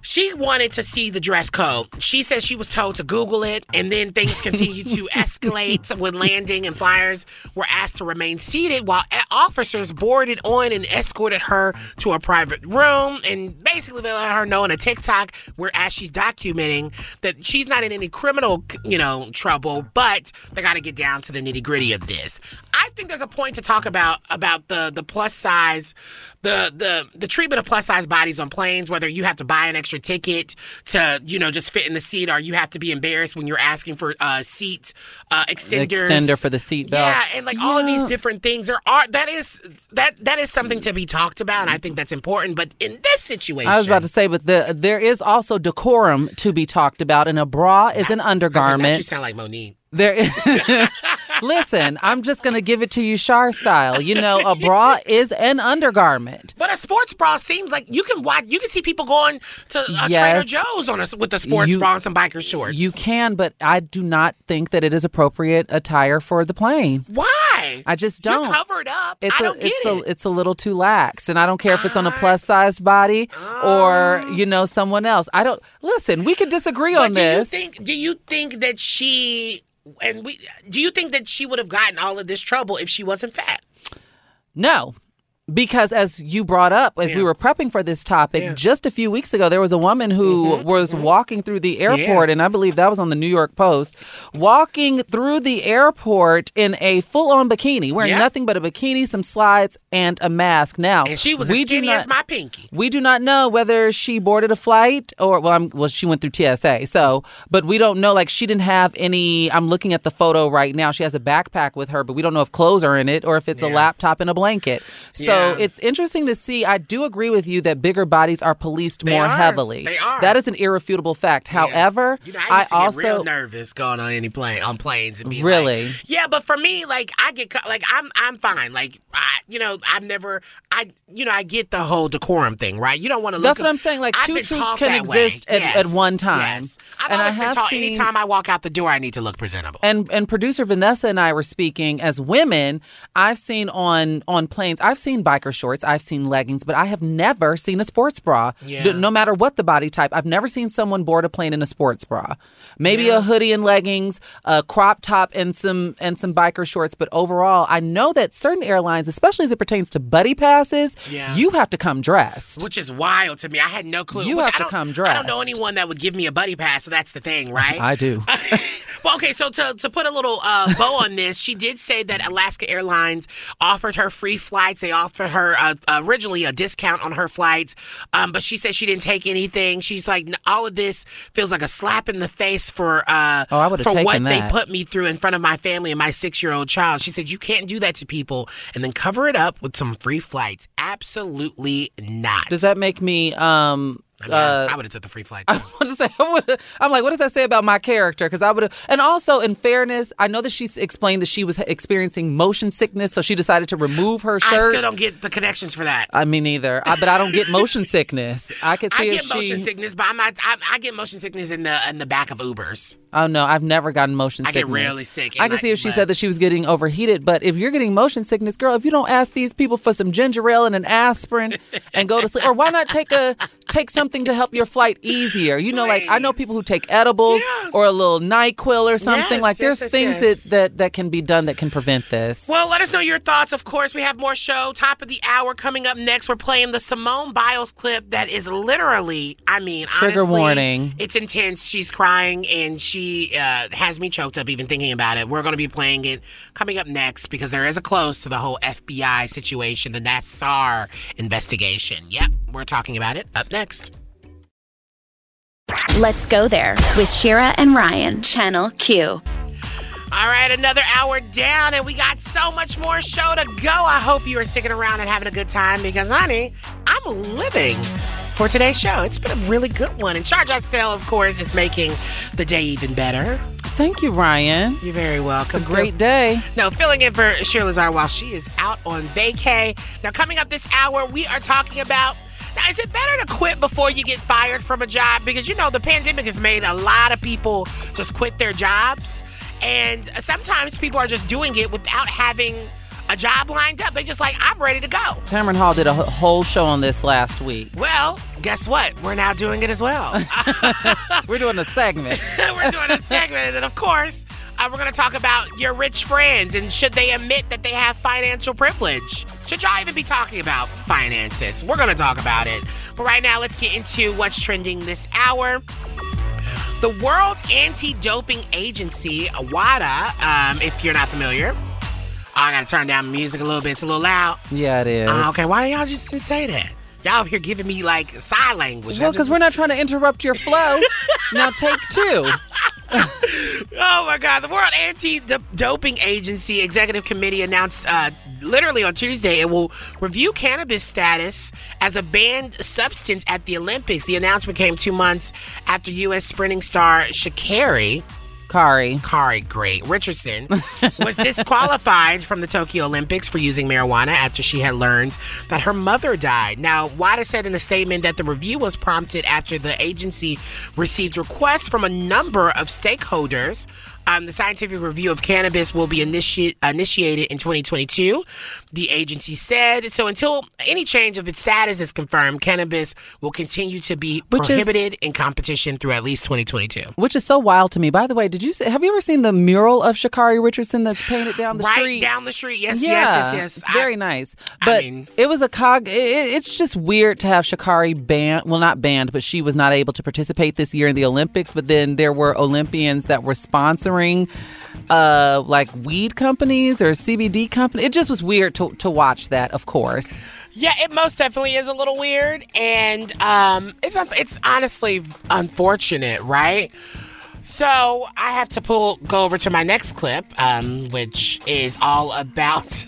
she wanted to see the dress code. She says she was told to Google it, and then things continued to escalate when landing and flyers were asked to remain seated while officers boarded on and escorted her to a private room. And basically, they let her know in a TikTok where as she's documenting that she's not in any criminal, you know, trouble, but they got to get down to the nitty gritty of this. I think there's a point to talk about about the the plus size, the the the treatment of plus size bodies on planes. Whether you have to buy an extra ticket to you know just fit in the seat, or you have to be embarrassed when you're asking for uh, seat uh, extenders, Extender for the seat belt. Yeah, and like all of these different things. There are that is that that is something to be talked about, and I think that's important. But in this situation, I was about to say, but the, there is also decorum to be talked about, and a bra is an that you undergarment. sound like Monique. There is. Listen, I'm just gonna give it to you, Shar style. You know, a bra is an undergarment. But a sports bra seems like you can watch. You can see people going to uh, Yes. Trader Joe's on a, with a sports You- bra and some biker shorts. You can, but I do not think that it is appropriate attire for the plane. Why? I just don't. You're covered up. It's I a don't get it's it. a it's a little too lax, and I don't care if it's on a plus size body or you know someone else. I don't listen. We could disagree on do this. you think? Do you think that she and we? Do you think that she would have gotten all of this trouble if she wasn't fat? No. Because as you brought up, as we were prepping for this topic, just a few weeks ago, there was a woman who Mm-hmm, was walking through the airport, and I believe that was on the New York Post, walking through the airport in a full-on bikini, wearing Yeah. nothing but a bikini, some slides, and a mask. Now, And she was we as skinny not, as my pinky. we do not know whether she boarded a flight or well, I'm, well, she went through TSA. So, but we don't know. Like, she didn't have any. I'm looking at the photo right now. She has a backpack with her, but we don't know if clothes are in it or if it's a laptop and a blanket. So Yeah. it's interesting to see. I do agree with you that bigger bodies are policed They more are. heavily. They are. That is an irrefutable fact. However, You know, I get also real nervous going on any plane on planes and be Really? like, yeah. But for me, like I get like I'm I'm fine. Like I, you know, I've never I you know I get the whole decorum thing, right? You don't want to. Look. That's what I'm saying, like, I've two truths can exist at- at one time. Yes. I've And I have taught seen- anytime I walk out the door, I need to look presentable. and and producer Vanessa and I were speaking as women. I've seen on on planes. I've seen biker shorts. I've seen leggings, but I have never seen a sports bra. Yeah. D- no matter what the body type, I've never seen someone board a plane in a sports bra. Maybe a hoodie and leggings, a crop top and some and some biker shorts. But overall, I know that certain airlines, especially as it pertains to buddy passes, Yeah. you have to come dressed. which is wild to me. I had no clue. You Which have to come I don't know anyone that would give me a buddy pass, so that's the thing, right? I do. Well, okay, so to, to put a little uh, bow on this, she did say that Alaska Airlines offered her free flights. They offered her uh, originally a discount on her flights, um, but she said she didn't take anything. She's like, all of this feels like a slap in the face for uh, Oh, I for what taken they put me through in front of my family and my six year old child. She said, you can't do that to people and then cover it up with some free flights. Absolutely not. Does that make me um I, mean, uh, I would have took the free flights. I was to say, I. I'm like, what does that say about my character? Because I would have. And also, in fairness, I know that she explained that she was experiencing motion sickness, so she decided to remove her shirt. I still don't get the connections for that. I mean, neither. I, but I don't get motion sickness. I could see I if get motion she. sickness, but I'm not. I, I get motion sickness in the in the back of Ubers. Oh no, I've never gotten motion I get sickness. really sick, I can see if she but- said that she was getting overheated, but if you're getting motion sickness, girl, if you don't ask these people for some ginger ale and an aspirin and go to sleep, or why not take a take something to help your flight easier? You know, like I know people who take edibles or a little Nyquil or something. Yes, like there's yes, yes, things yes. that that that can be done that can prevent this. Well, let us know your thoughts. Of course, we have more show. Top of the hour coming up next. We're playing the Simone Biles clip that is literally, I mean, Trigger honestly, warning. It's intense. She's crying and she uh, has me choked up even thinking about it. We're going to be playing it coming up next because there is a close to the whole FBI situation, the Nassar investigation. Yep, we're talking about it up next. Let's go there with Shira and Ryan, Channel Q. All right, another hour down, and we got so much more show to go. I hope you are sticking around and having a good time because, honey, I'm living for today's show. It's been a really good one. And Shar Jossell, of course, is making the day even better. Thank you, Ryan. You're very welcome. It's a great day. No, filling in for Shira Lazar while she is out on vacay. Now, coming up this hour, we are talking about. Now, is it better to quit before you get fired from a job? Because, you know, the pandemic has made a lot of people just quit their jobs. And sometimes people are just doing it without having a job lined up. They're just like, I'm ready to go. Tamron Hall did a whole show on this last week. Well, guess what? We're now doing it as well. We're doing a segment. we're doing a segment. And then, of course, uh, we're going to talk about your rich friends and should they admit that they have financial privilege? Should y'all even be talking about finances? We're going to talk about it. But right now, let's get into what's trending this hour. The World Anti Doping Agency, WADA, um, if you're not familiar. Oh, I gotta turn down the music a little bit. It's a little loud. Yeah, it is. Uh, okay, why y'all just didn't say that? Y'all here giving me like sign language. Well, because just- we're not trying to interrupt your flow. now take two. Oh my God! The World Anti-Doping Agency Executive Committee announced uh, literally on Tuesday it will review cannabis status as a banned substance at the Olympics. The announcement came two months after U.S. sprinting star Sha'Carri. Carri. Carri, great. Richardson was disqualified from the Tokyo Olympics for using marijuana after she had learned that her mother died. Now, WADA said in a statement that the review was prompted after the agency received requests from a number of stakeholders. Um, the scientific review of cannabis will be initi- initiated in 2022, the agency said. So until any change of its status is confirmed, cannabis will continue to be Which is- prohibited in competition through at least 2022. Which is so wild to me. By the way, did you have you ever seen the mural of Sha'Carri Richardson that's painted down the right street? down the street. Yes, yeah, yes, yes, yes. It's I- very nice. But mean- it was a cog. It, it's just weird to have Sha'Carri banned. Well, not banned, but she was not able to participate this year in the Olympics. But then there were Olympians that were sponsoring, uh, like weed companies or CBD companies. It just was weird to to watch that. Of course. Yeah, it most definitely is a little weird, and um, it's it's honestly unfortunate, right? So I have to pull go over to my next clip, um, which is all about.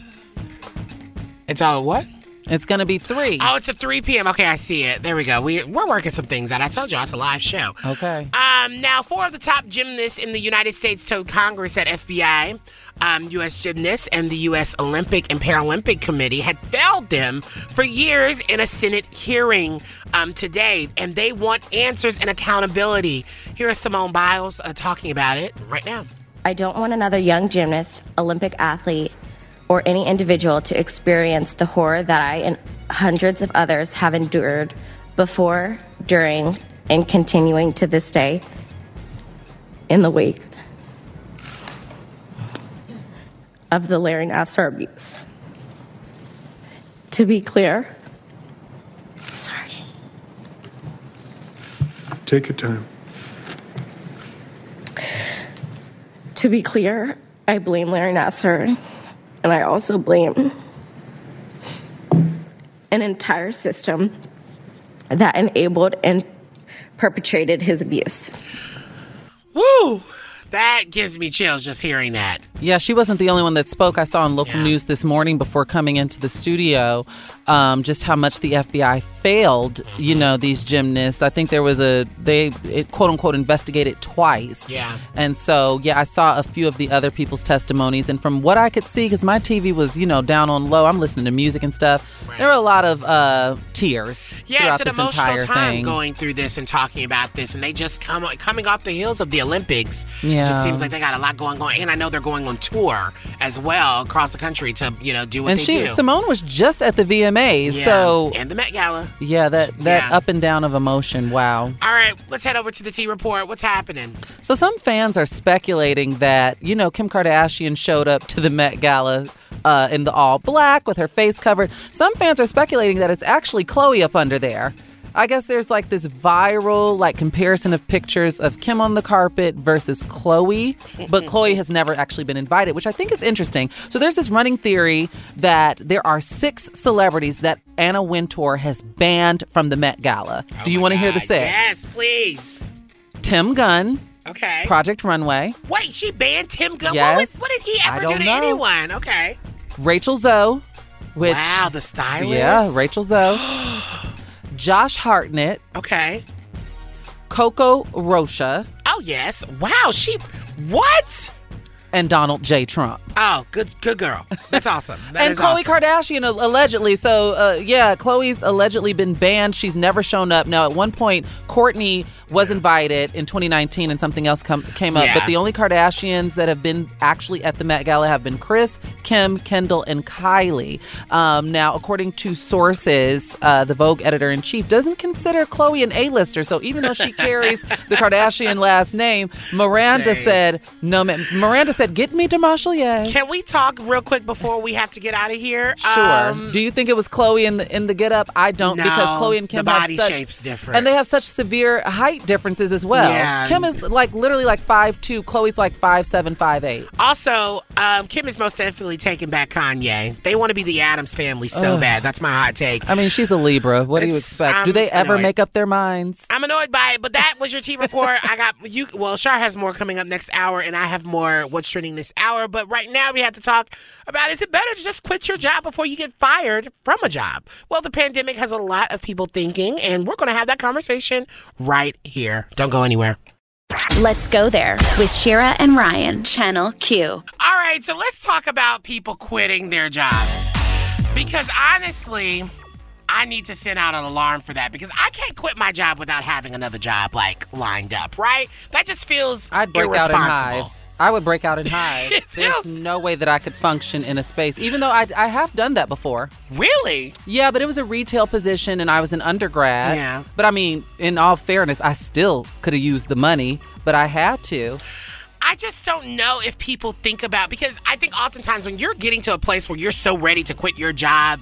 It's all what? It's gonna be three. Oh, it's a 3 p.m. Okay, I see it. There we go. We, we're working some things out. I told you it's a live show. Okay. Um, now, four of the top gymnasts in the United States told Congress at FBI, um, U.S. gymnasts and the U.S. Olympic and Paralympic Committee had failed them for years in a Senate hearing um, today, and they want answers and accountability. Here is Simone Biles uh, talking about it right now. I don't want another young gymnast, Olympic athlete, or any individual to experience the horror that I and hundreds of others have endured before, during, and continuing to this day in the wake of the Larry Nassar abuse. To be clear, sorry. Take your time. To be clear, I blame Larry Nassar, and I also blame an entire system that enabled and perpetrated his abuse. Woo! That gives me chills just hearing that. Yeah, she wasn't the only one that spoke. I saw on local news this morning before coming into the studio um, just how much the FBI failed, you Mm-hmm. know, these gymnasts. I think there was a, they it, quote unquote investigated twice. Yeah. And so, yeah, I saw a few of the other people's testimonies. And from what I could see, because my TV was, you know, down on low, I'm listening to music and stuff, there were a lot of uh, tears Yeah, throughout it's an this emotional entire time thing. going through this and talking about this, and they just come coming off the heels of the Olympics. Yeah. It just seems like they got a lot going on, and I know they're going on tour as well across the country to you know do what and they she do. Simone was just at the VMAs, Yeah, so and the Met Gala. yeah, that that Yeah. up and down of emotion. Wow. All right, let's head over to the T report. What's happening? So some fans are speculating that you know Kim Kardashian showed up to the Met Gala uh, in the all black with her face covered. Some fans are speculating that it's actually Khloe up under there. I guess there's like this viral like comparison of pictures of Kim on the carpet versus Khloe, but Khloe has never actually been invited, which I think is interesting. So there's this running theory that there are six celebrities that Anna Wintour has banned from the Met Gala. Oh do you want to hear the six? Yes, please. Tim Gunn, Okay. Project Runway, Wait, she banned Tim Gunn. What, Yes. was, what did he ever do to know. anyone? Okay. Rachel Zoe, which wow, the stylist. yeah, Rachel Zoe, Josh Hartnett, Okay. Coco Rocha, Oh yes. Wow. She. What? And Donald J. Trump. Oh, good. Good girl. That's awesome. That and Khloe awesome. Kardashian uh, allegedly. So uh, yeah, Khloe's allegedly been banned. She's never shown up. Now at one point, Kourtney was invited in 2019, and something else come, came up. Yeah. But the only Kardashians that have been actually at the Met Gala have been Kris, Kim, Kendall, and Kylie. Um, now, according to sources, uh, the Vogue editor in chief doesn't consider Khloe an A-lister. So even though she carries the Kardashian last name, Miranda said no. Miranda said, "Get me to Marshall, yeah." Can we talk real quick before we have to get out of here? Sure. Um, Do you think it was Khloe in the in the get up? I don't because Khloe and the Kim body have such shape's different. and they have such severe height differences as well. Yeah. Kim is like literally like five two. Khloe's like five seven, five eight. Also, um, Kim is most definitely taking back Kanye. They want to be the Addams Family so Ugh. bad. That's my hot take. I mean, she's a Libra. What do you expect? do I'm they ever annoyed. make up their minds? I'm annoyed by it, but that was your T report. I got you. Well, Shar has more coming up next hour, and I have more what's trending this hour. But right now, we have to talk about is it better to just quit your job before you get fired from a job? Well, the pandemic has a lot of people thinking, and we're going to have that conversation right here. Don't go anywhere. Let's go there with Shira and Ryan, Channel Q. All right, so let's talk about people quitting their jobs. Because honestly, I need to send out an alarm for that because I can't quit my job without having another job like lined up, right? That just feels I'd break out in hives. I would break out in hives. There's no way that I could function in a space, even though I, I have done that before. Really? Yeah, but it was a retail position and I was an undergrad. Yeah. But I mean, in all fairness, I still could have used the money, but I had to. I just don't know if people think about because I think oftentimes when you're getting to a place where you're so ready to quit your job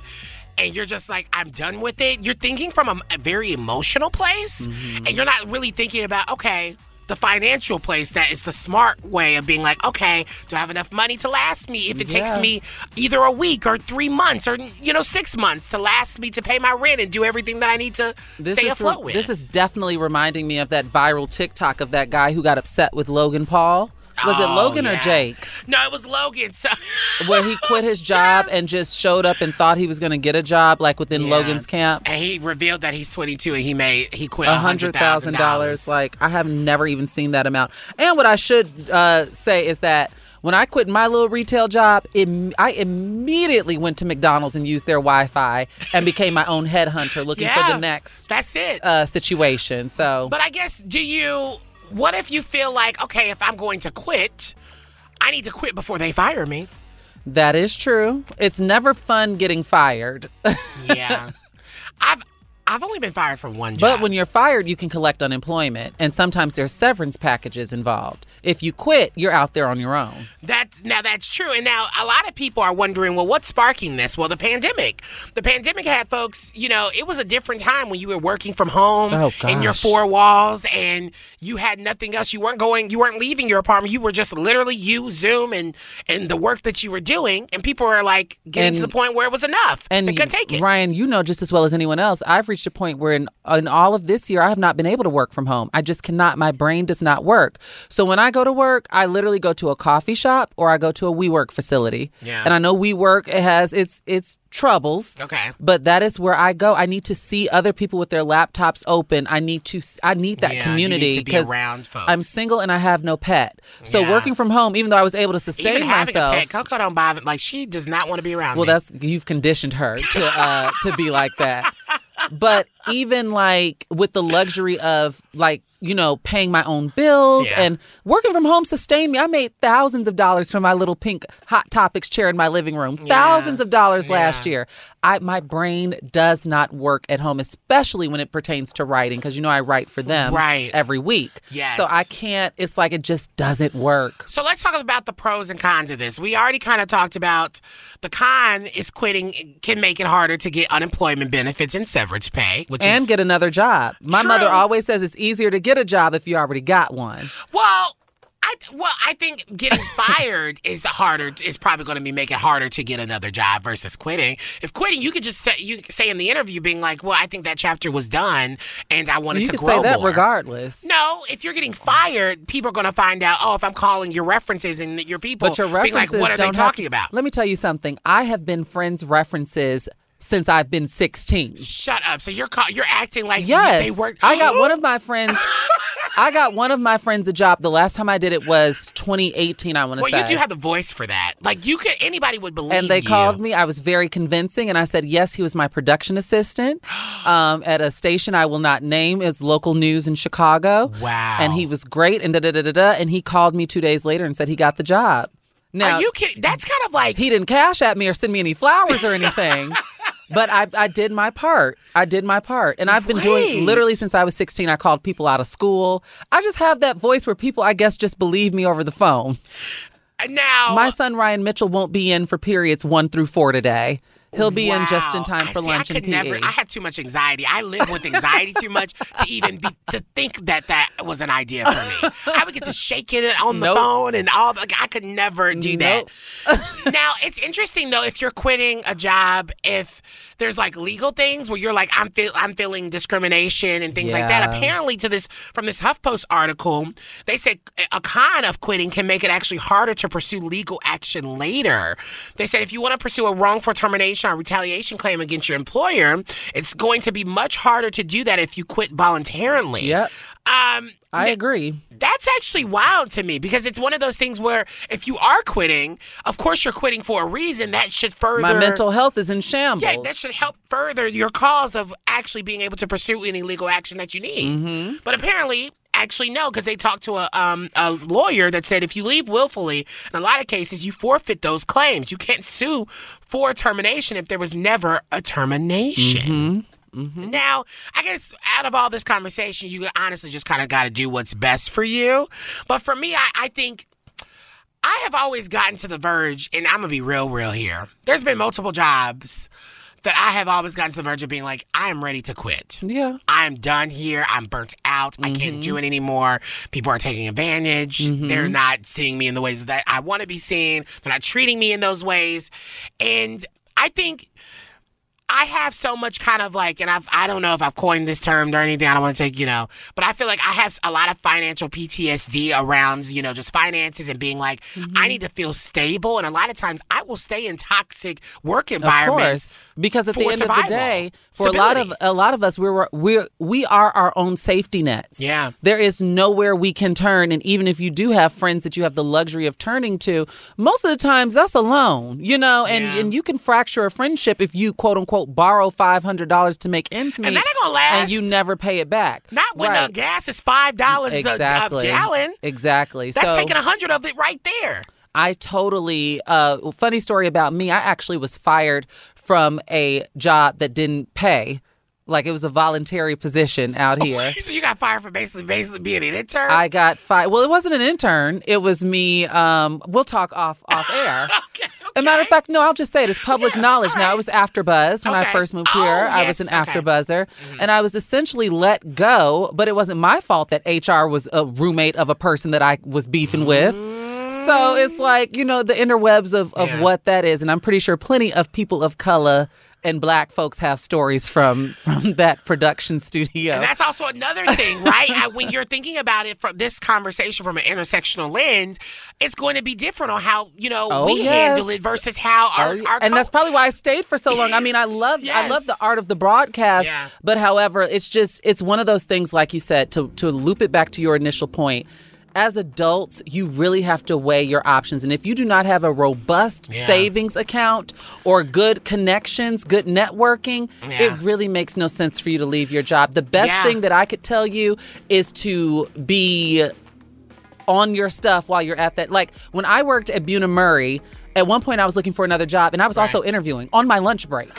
and you're just like I'm done with it, you're thinking from a, a very emotional place Mm-hmm. and you're not really thinking about okay, the financial place that is the smart way of being like, okay, do I have enough money to last me if it takes me either a week or 3 months or you know 6 months to last me to pay my rent and do everything that I need to This stay afloat re- with. this is definitely reminding me of that viral TikTok of that guy who got upset with Logan Paul. Was it Oh, Logan or yeah. Jake? No, it was Logan. So Where he quit his job and just showed up and thought he was going to get a job like within Yeah. Logan's camp. And he revealed that he's 22 and he made he quit A hundred thousand dollars. Like I have never even seen that amount. And what I should uh, say is that when I quit my little retail job, im- I immediately went to McDonald's and used their Wi-Fi and became my own headhunter, looking for the next That's it. uh, situation. So But I guess do you what if you feel like okay, if I'm going to quit, I need to quit before they fire me? that is true. It's never fun getting fired. Yeah. I've I've only been fired from one job. But when you're fired, you can collect unemployment, and sometimes there's severance packages involved. If you quit, you're out there on your own. That's now that's true. And now a lot of people are wondering, well, what's sparking this? Well, the pandemic. The pandemic had folks, you know, it was a different time when you were working from home Oh, in your four walls and you had nothing else. You weren't going, you weren't leaving your apartment. You were just literally you, Zoom, and and the work that you were doing. And people were like getting to the point where it was enough. And they couldn't take it. Ryan, you know just as well as anyone else, I've reached a point where in, in all of this year, I have not been able to work from home. I just cannot. My brain does not work. So when I go to work, I literally go to a coffee shop or I go to a WeWork facility. Yeah. And I know WeWork it has its its troubles. Okay. But that is where I go. I need to see other people with their laptops open. I need to. I need that Yeah, community to be 'cause around folks. I'm single and I have no pet. So Yeah. working from home, even though I was able to sustain Even having myself. a pet, Coco don't bother. Like she does not want to be around Well, me. that's you've conditioned her to uh, to be like that. But even like with the luxury of like you know paying my own bills Yeah. and working from home sustained me. I made thousands of dollars from my little pink hot topics chair in my living room. Thousands of dollars last year. I my brain does not work at home, especially when it pertains to writing because you know I write for them Right. every week. Yes. So I can't. It's like it just doesn't work. So let's talk about the pros and cons of this. We already kind of talked about the con is quitting can make it harder to get unemployment benefits and severance pay, which and is get another job. My mother always says it's easier to get a job if you already got one. well. I, well, I think getting fired is harder. Is probably going to be make it harder to get another job versus quitting. If quitting, you could just say you say in the interview, being like, "Well, I think that chapter was done, and I wanted you to grow say that more." regardless. No, if you're getting fired, people are going to find out. Oh, if I'm calling your references and your people, But your being references like, "What are they don't have- talking about?" Let me tell you something. I have been friends references since I've been 16. Shut up. So you're call, you're acting like Yes. they work. I got one of my friends. I got one of my friends a job. The last time I did it was 2018. I want to Well, say. Well, you do have the voice for that. Like you could, anybody would believe. and they you. called me. I was very convincing, and I said yes. He was my production assistant um, at a station I will not name. It's local news in Chicago. Wow. And he was great, and da da da da da. And he called me two days later and said he got the job. Now Are you kidding? That's kind of like he didn't Cash App me or send me any flowers or anything. But I, I did my part. I did my part. And I've been Wait. doing literally since I was 16. I called people out of school. I just have that voice where people, I guess, just believe me over the phone. Uh, now. My son Ryan Mitchell won't be in for periods one through four today. He'll be in just in Wow. time for see, lunch I and could never. I have too much anxiety. I live with anxiety too much to even be to think that that was an idea for me. I would get to shake it on the Nope. phone and all. Like, I could never do Nope. that. now it's interesting though if you're quitting a job if there's like legal things where you're like I'm feel I'm feeling discrimination and things like that. Apparently, to this from this HuffPost article, they said a con of quitting can make it actually harder to pursue legal action later. They said if you want to pursue a wrongful termination or retaliation claim against your employer, it's going to be much harder to do that if you quit voluntarily. Yep. Um, I agree. that's actually wild to me because it's one of those things where if you are quitting, of course you're quitting for a reason. That should further My mental health is in shambles. Yeah, that should help further your cause of actually being able to pursue any legal action that you need. Mm-hmm. But apparently, actually no, because they talked to a um, a lawyer that said if you leave willfully, in a lot of cases you forfeit those claims. You can't sue for termination if there was never a termination. Mm-hmm. Now, I guess out of all this conversation, you honestly just kind of got to do what's best for you. But for me, I, I think I have always gotten to the verge, and I'm going to be real, real here. There's been multiple jobs that I have always gotten to the verge of being like, I am ready to quit. Yeah. I'm done here. I'm burnt out. I can't do mm-hmm. it anymore. People are taking advantage. Mm-hmm. They're not seeing me in the ways that I want to be seen. They're not treating me in those ways. And I think I have so much kind of like, and I've, I don't know if I've coined this term or anything. I don't want to take, you know, but I feel like I have a lot of financial PTSD around, you know, just finances and being like, I mm-hmm. need to feel stable. And a lot of times I will stay in toxic work Of environments. course, because at the end of the day, for a lot of a lot of us, we're we're, we are our own safety nets. Yeah. there is nowhere we can turn, and even if you do have friends that you have the luxury of turning to, most of the times that's alone. You know, and Yeah. and you can fracture a friendship if you quote unquote borrow five hundred dollars to make ends meet, And that ain't gonna last. and you never pay it back. Not when Right. the gas is five dollars a, a gallon. Exactly. That's so, taking a hundred of it right there. I totally uh funny story about me. I actually was fired from a job that didn't pay Like it was a voluntary position out here. so you got fired for basically basically being an intern. I got fired. Well, it wasn't an intern. It was me. Um, we'll talk off off air. okay, A matter of fact, no, I'll just say it. It's public knowledge now. It was AfterBuzz when I first moved Oh, here. I was yes, an okay. AfterBuzzer, and I was essentially let go. But it wasn't my fault that HR was a roommate of a person that I was beefing with. So it's like you know the interwebs of of what that is, and I'm pretty sure plenty of people of color and black folks have stories from from that production studio. And that's also another thing, right? I- when you're thinking about it from this conversation from an intersectional lens, it's going to be different on how you know Oh, we handle it versus how our, Oh, our and that's probably why I stayed for so long. I mean, I love I love the art of the broadcast, Yeah. but however, it's just it's one of those things like you said to to loop it back to your initial point. As adults, you really have to weigh your options. And if you do not have a robust Yeah. savings account or good connections, good networking, Yeah. it really makes no sense for you to leave your job. The best Yeah. thing that I could tell you is to be on your stuff while you're at that. Like when I worked at Bunim/Murray, at one point I was looking for another job and I was also interviewing on my lunch break.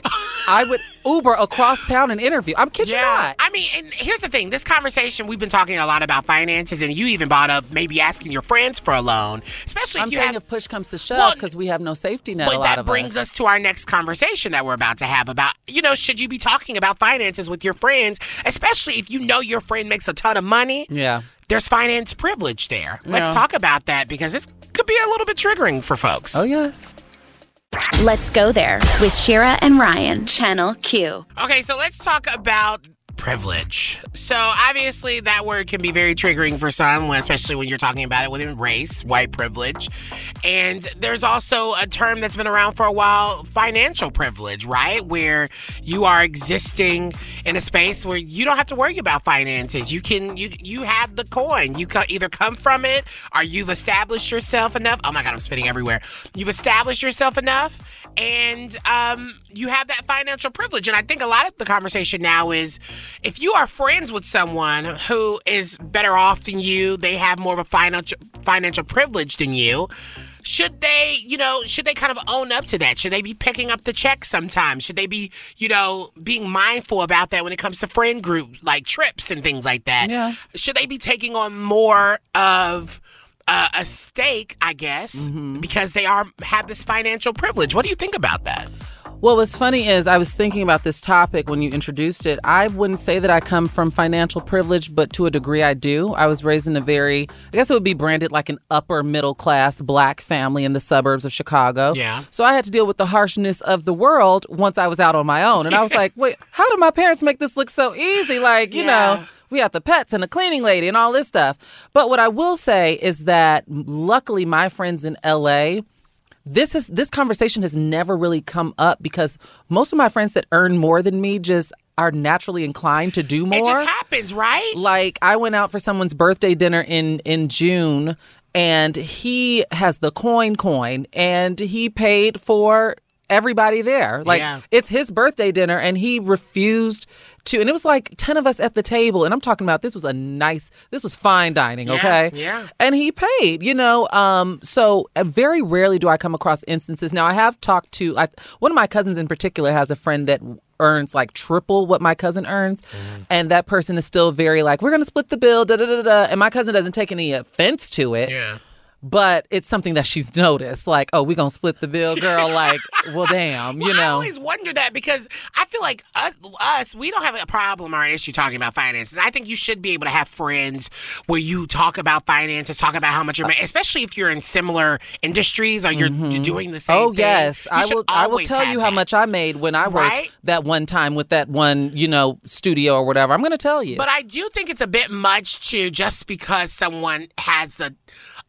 I would Uber across town and interview. I'm kidding you not. I mean, and here's the thing: this conversation we've been talking a lot about finances, and you even brought up maybe asking your friends for a loan, especially I'm if you saying have. if push comes to shove, Well, because we have no safety net. But a lot that brings us. us to our next conversation that we're about to have about, you know, should you be talking about finances with your friends, especially if you know your friend makes a ton of money? Yeah. There's finance privilege there. Let's talk about that because this could be a little bit triggering for folks. Oh yes. Let's go there with Shar and Ryan, Channel Q. Okay, so let's talk about privilege. So obviously that word can be very triggering for some, especially when you're talking about it within race, white privilege. And there's also a term that's been around for a while, financial privilege, right? Where you are existing in a space where you don't have to worry about finances. You can you you have the coin. You can either come from it or you've established yourself enough. Oh my god, I'm spitting everywhere. You've established yourself enough and um you have that financial privilege. And I think a lot of the conversation now is if you are friends with someone who is better off than you, they have more of a financial financial privilege than you. Should they, you know, should they kind of own up to that? Should they be picking up the check sometimes? Should they be, you know, being mindful about that when it comes to friend group like trips and things like that? Yeah. Should they be taking on more of uh, a stake, I guess, because they are have this financial privilege? What do you think about that? Well, what's funny is I was thinking about this topic when you introduced it. I wouldn't say that I come from financial privilege, but to a degree I do. I was raised in a very, I guess it would be branded like an upper middle class black family in the suburbs of Chicago. Yeah. So I had to deal with the harshness of the world once I was out on my own. And I was like, wait, how did my parents make this look so easy? Like, you Yeah. know, we got the pets and the cleaning lady and all this stuff. But what I will say is that luckily my friends in LA, this is this conversation has never really come up because most of my friends that earn more than me just are naturally inclined to do more. It just happens, right? Like I went out for someone's birthday dinner in in June and he has the coin coin and he paid for everybody there. Like Yeah. it's his birthday dinner and he refused to and it was like 10 of us at the table and I'm talking about this was a nice this was fine dining, Yeah, okay? yeah. And he paid, you know. Um so uh, very rarely do I come across instances. Now I have talked to I, one of my cousins in particular has a friend that earns like triple what my cousin earns and that person is still very like we're gonna split the bill da da da da and my cousin doesn't take any offense to it Yeah. But it's something that she's noticed like oh we gonna split the bill girl like well damn you Well, I always wonder that because I feel like us, us, we don't have a problem or issue talking about finances. I think you should be able to have friends where you talk about finances, talk about how much you're making, especially if you're in similar industries or you're, you're doing the oh, same Oh thing. yes, You I will. I will tell you how much I made when I worked Right? that one time with that one, you know, studio or whatever. I'm going to tell you. But I do think it's a bit much to just because someone has a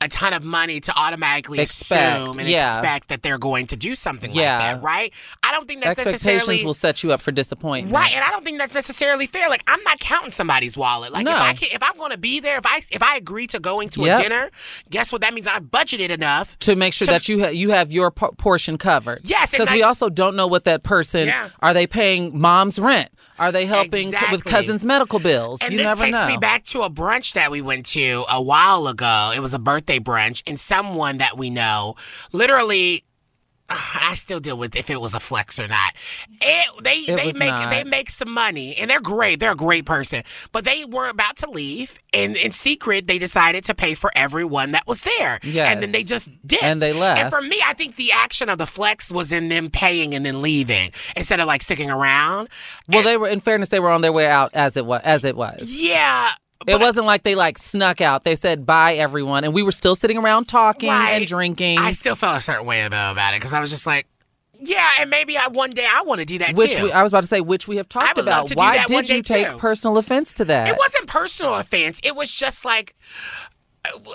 a ton of money to automatically Expect, assume and yeah. expect that they're going to do something Yeah. like that, right? I don't think that's Expectations necessarily will set you up for disappointment. Right, and I don't think that's necessarily fair. Like I'm not counting somebody's wallet. Like No. if I can, if I'm going to be there, if I if I agree to going to Yep. a dinner, guess what that means? I've budgeted enough. To make sure To- that you ha- you have your por- portion covered. Yes, because we also don't know what that person Yeah. are they paying mom's rent? Are they helping c- with cousins' medical bills? And you this never takes know. me back to a brunch that we went to a while ago. It was a birthday brunch, and someone that we know literally uh, I still deal with if it was a flex or not. It, they It they make not. they make some money and they're great. They're a great person. But they were about to leave and in secret they decided to pay for everyone that was there. And then they just did. And they left. And for me, I think the action of the flex was in them paying and then leaving instead of like sticking around. Well, they were. In fairness, they were on their way out as it was. As it was. Yeah. It wasn't like they like snuck out. They said bye everyone, and we were still sitting around talking and drinking. I still felt a certain way though about it because I was just like, yeah, and maybe I one day I want to do that which too. we, I was about to say, which we have talked would love about. to do Why that one did you day, take too. personal offense to that? It wasn't personal offense. It was just like,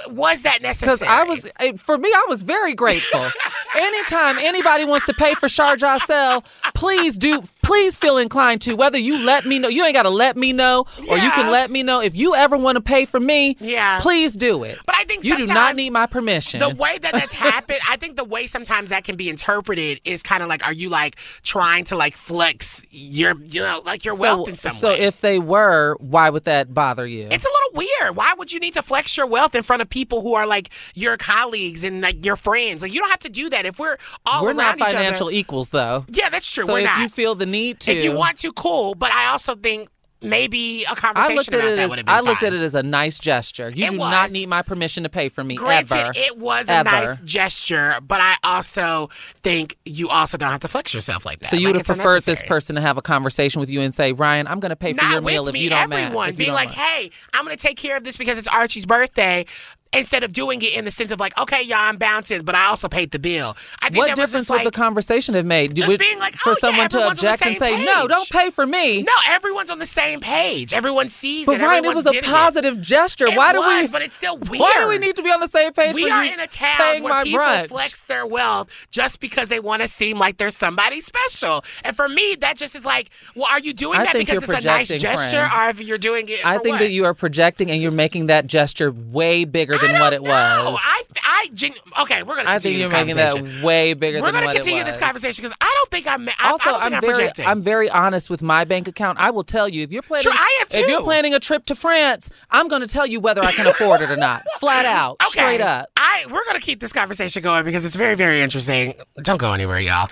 was that necessary? Because I was, for me, I was very grateful. Anytime anybody wants to pay for Shar Jossell, please do, please feel inclined to. Whether you let me know, you ain't got to let me know, or you can let me know if you ever want to pay for me. Yeah. please do it. But I think you do not need my permission. The way that that's happened, I think the way sometimes that can be interpreted is kind of like, are you like trying to like flex your, you know, like your wealth in some so way? if they were, why would that bother you? It's a little weird. Why would you need to flex your wealth in front of people who are like your colleagues and like your friends? Like you don't have to do that. If we're all we're not each other- financial equals, though. Yeah, that's true. So we're if not. you feel the need to, if you want to, cool. But I also think maybe a conversation I looked at about it that as would have been I looked fine. at it as a nice gesture. You It do not need my permission to pay for me Granted, ever. it was a nice gesture, but I also think you also don't have to flex yourself like that. So you Like, would have preferred this person to have a conversation with you and say, Ryan, I'm going to pay for Not your meal if you don't everyone if you being like, mind." "Hey, I'm going to take care of this because it's Archie's birthday." Instead of doing it in the sense of like, "Okay, y'all, I'm bouncing, but I also paid the bill." I think what difference would like, the conversation have made? just Would- being like, for "Oh, yeah, someone to everyone's on the object and say, same no, don't pay for me. No, everyone's on the same page. Everyone sees But it. Ryan, it was a positive gesture. It Why do was, we? But it's still weird. Why do we need to be on the same page? We for are you in a town where my people brunch? flex their wealth just because they want to seem like they're somebody special. And for me, that just is like, well, are you doing I that because it's a nice gesture, friend. or if you're doing it? I think what? that you are projecting and you're making that gesture way bigger than what it was. No, I, I, gen- okay, we're gonna I think you're this making that way bigger. We're gonna continue was. this conversation because I don't think I'm. I, Also, I don't think I'm I'm very, projecting. I'm very honest with my bank account. I will tell you if you're planning, Sure, I am too. if you're planning a trip to France, I'm going to tell you whether I can afford it or not, flat out, Okay. straight up. I we're gonna keep this conversation going because it's very very interesting. Don't go anywhere, y'all.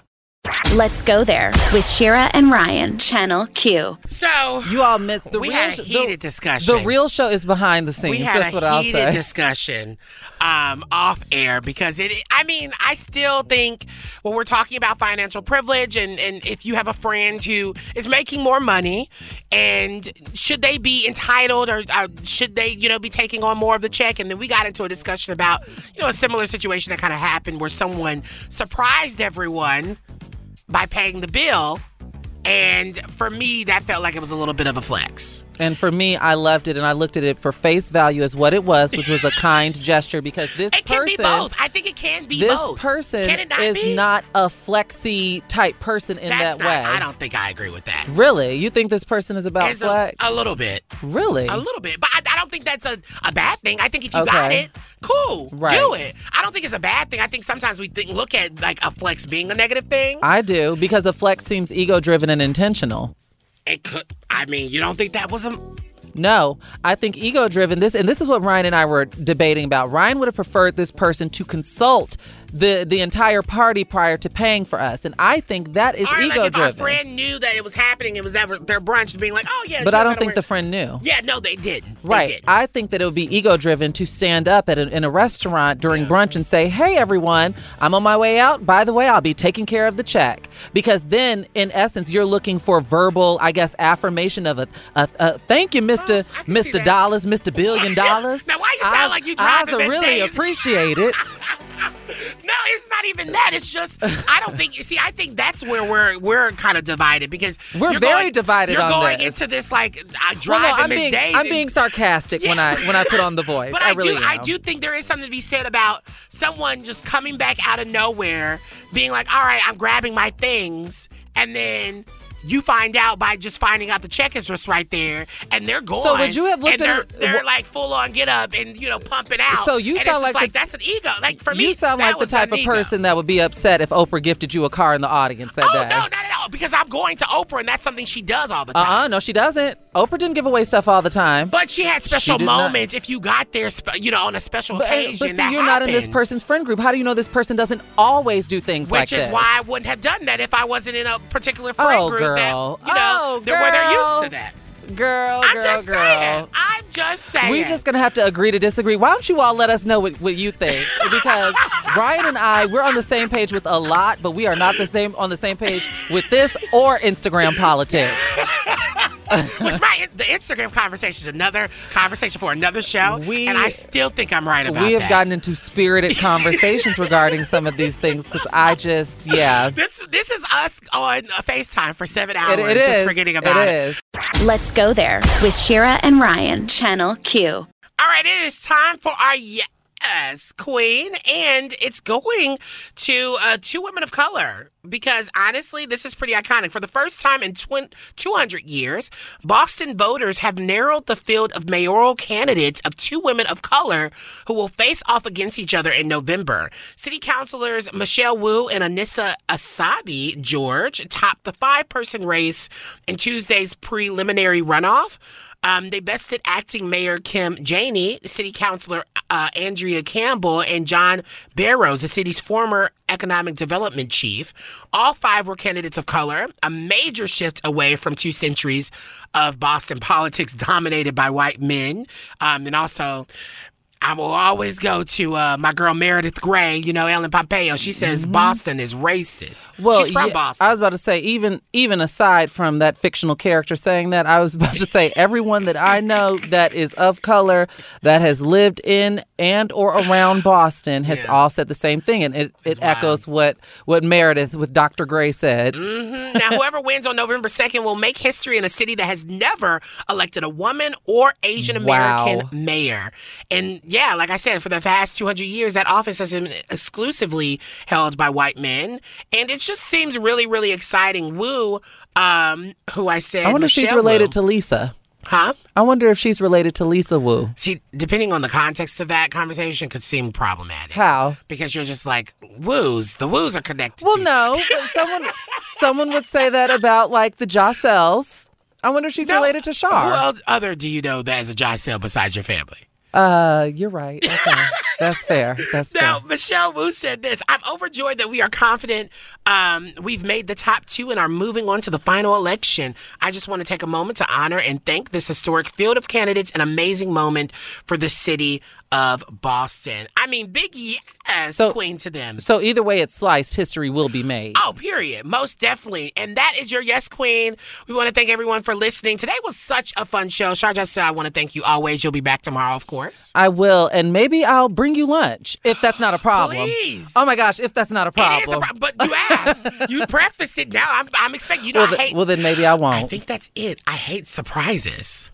Let's go there with Shar and Ryan, Channel Q. So you all missed the we real had a sh- the- heated discussion. The real show is behind the scenes. we had That's a what I'll heated say. discussion um, off air because it. I mean, I still think when we're talking about financial privilege, and and if you have a friend who is making more money, and should they be entitled or uh, should they, you know, be taking on more of the check? And then we got into a discussion about, you know, a similar situation that kind of happened where someone surprised everyone by paying the bill. And for me, that felt like it was a little bit of a flex. And for me, I loved it, and I looked at it for face value as what it was, which was a kind gesture. Because this person It can be both. I think it can be this both. This person it not is be? not a flexy type person in That's that not, way. I don't think I agree with that. Really, you think this person is about It's a- flex? A, little bit. Really? A little bit. But I, I don't think that's a, a bad thing. I think if you got it, cool. Right. Do it. I don't think it's a bad thing. I think sometimes we think, look at like a flex being a negative thing. I do because a flex seems ego-driven and intentional. It could. I mean, you don't think that was a. No, I think ego driven. This and this is what Ryan and I were debating about. Ryan would have preferred this person to consult the the entire party prior to paying for us, and I think that is or ego like if our friend knew that it was happening, it was never their brunch, being like, oh yeah. But I don't think wear- the friend knew. Yeah, no, they didn't. They Right. didn't. I think that it would be ego driven to stand up at a, in a restaurant during brunch and say, "Hey, everyone, I'm on my way out. By the way, I'll be taking care of the check." Because then, in essence, you're looking for verbal, I guess, affirmation of a, a, a thank you, Mister oh, Mister Dollars, Mister Billion Dollars. Now, why you sound like you driving Miss really Daisy? appreciate it. No, it's not even that. It's just I don't think. See, I think that's where we're we're kind of divided because We're very going- divided You're going this. into this like I Well, drive no, I'm being I'm being sarcastic when I when I put on the voice. But I, I, really do, am. I do think there is something to be said about someone just coming back out of nowhere, being like, "All right, I'm grabbing my things," and then you find out by just finding out the check is just right there, and they're going. So would you have looked and at they're, They're like full on get up and you know pumping out. So you and sound it's just like the- that's an ego. Like for me, you sound like the type of ego. person that would be upset if Oprah gifted you a car in the audience oh, that Oh day. no, not at all. Because I'm going to Oprah, and that's something she does all the Uh time. uh no, she doesn't. Oprah didn't give away stuff all the time. But she had special not. moments if you got there, you know, on a special But, uh, occasion. but see, you're not in this person's friend group. How do you know this person doesn't always do things like this? Which is why I wouldn't have done that if I wasn't in a particular friend Oh, group girl. that, you know, Oh, they're where they're used girl. to that. Girl, I'm girl, just girl. saying. I'm just saying. We're just gonna have to agree to disagree. Why don't you all let us know what, what you think? Because Brian and I, we're on the same page with a lot, but we are not the same on the same page with this or Instagram politics. Which my the Instagram conversation is another conversation for another show, We- and I still think I'm right about we have that. gotten into spirited conversations regarding some of these things because I just, yeah. this this is us on a FaceTime for seven hours, It, it just is. forgetting about it it. is. Let's go there with Shar and Ryan, Channel Q. All right, it is time for our yes queen, and it's going to uh, two women of color because honestly, this is pretty iconic. For the first time in twen- 200 years, Boston voters have narrowed the field of mayoral candidates of two women of color who will face off against each other in November. City councilors Michelle Wu and Annissa Essaibi George topped the five person race in Tuesday's preliminary runoff. Um, they bested acting Mayor Kim Janey, City Councilor uh, Andrea Campbell, and John Barros, the city's former economic development chief. All five were candidates of color, a major shift away from two centuries of Boston politics dominated by white men. Um, and also, I will always go to uh, my girl Meredith Grey, you know, Ellen Pompeo. She says Boston is racist. Well, She's from yeah, Boston. I was about to say, even even aside from that fictional character saying that, I was about to say everyone that I know that is of color that has lived in and or around Boston has all said the same thing, and it, it echoes what what Meredith with Dr. Grey said. Mhm. Now, whoever wins on November 2nd will make history in a city that has never elected a woman or Asian American Wow. mayor. And yeah, like I said, for the past 200 years, that office has been exclusively held by white men. And it just seems really, really exciting. Wu, um, who I said. I wonder if she's related Wu. to Lisa. Huh? I wonder if she's related to Lisa Wu. See, depending on the context of that conversation, could seem problematic. How? Because you're just like, woos, the woos are connected Well, to no, but someone someone would say that about like the Jossells. I wonder if she's related to Shar. Who else other do you know that is a Jossell besides your family? Uh, you're right. Okay, that's fair. That's Now, fair. Michelle Wu said this I'm overjoyed that we are confident um, we've made the top two and are moving on to the final election. I just want to take a moment to honor and thank this historic field of candidates, an amazing moment for the city of Boston. I mean, big yes, So- queen to them. So either way it's sliced, history will be made. Oh, period. Most definitely. And that is your Yes Queen. We want to thank everyone for listening. Today was such a fun show. Shar Jossell, I want to thank you always. You'll be back tomorrow, of course. I will, and maybe I'll bring you lunch if that's not a problem. Please. Oh my gosh, if that's not a It is problem. a pro- but you asked. you prefaced it now. I'm, I'm expecting, you know, well, I hate. well, then maybe I won't. I think that's it. I hate surprises.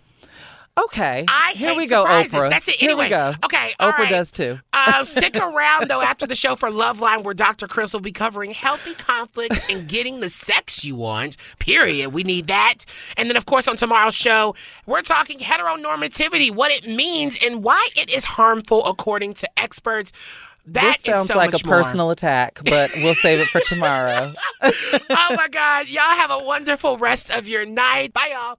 Okay. I Here we go, surprises. Oprah. That's it. Here Anyway, we go. okay, Oprah right. does too. Uh, stick around though after the show for Love Line, where Dr. Chris will be covering healthy conflict and getting the sex you want. Period. We need that. And then, of course, on tomorrow's show, we're talking heteronormativity, what it means, and why it is harmful according to experts. That this sounds so like a more. personal attack, but we'll save it for tomorrow. oh my God. Y'all have a wonderful rest of your night. Bye, y'all.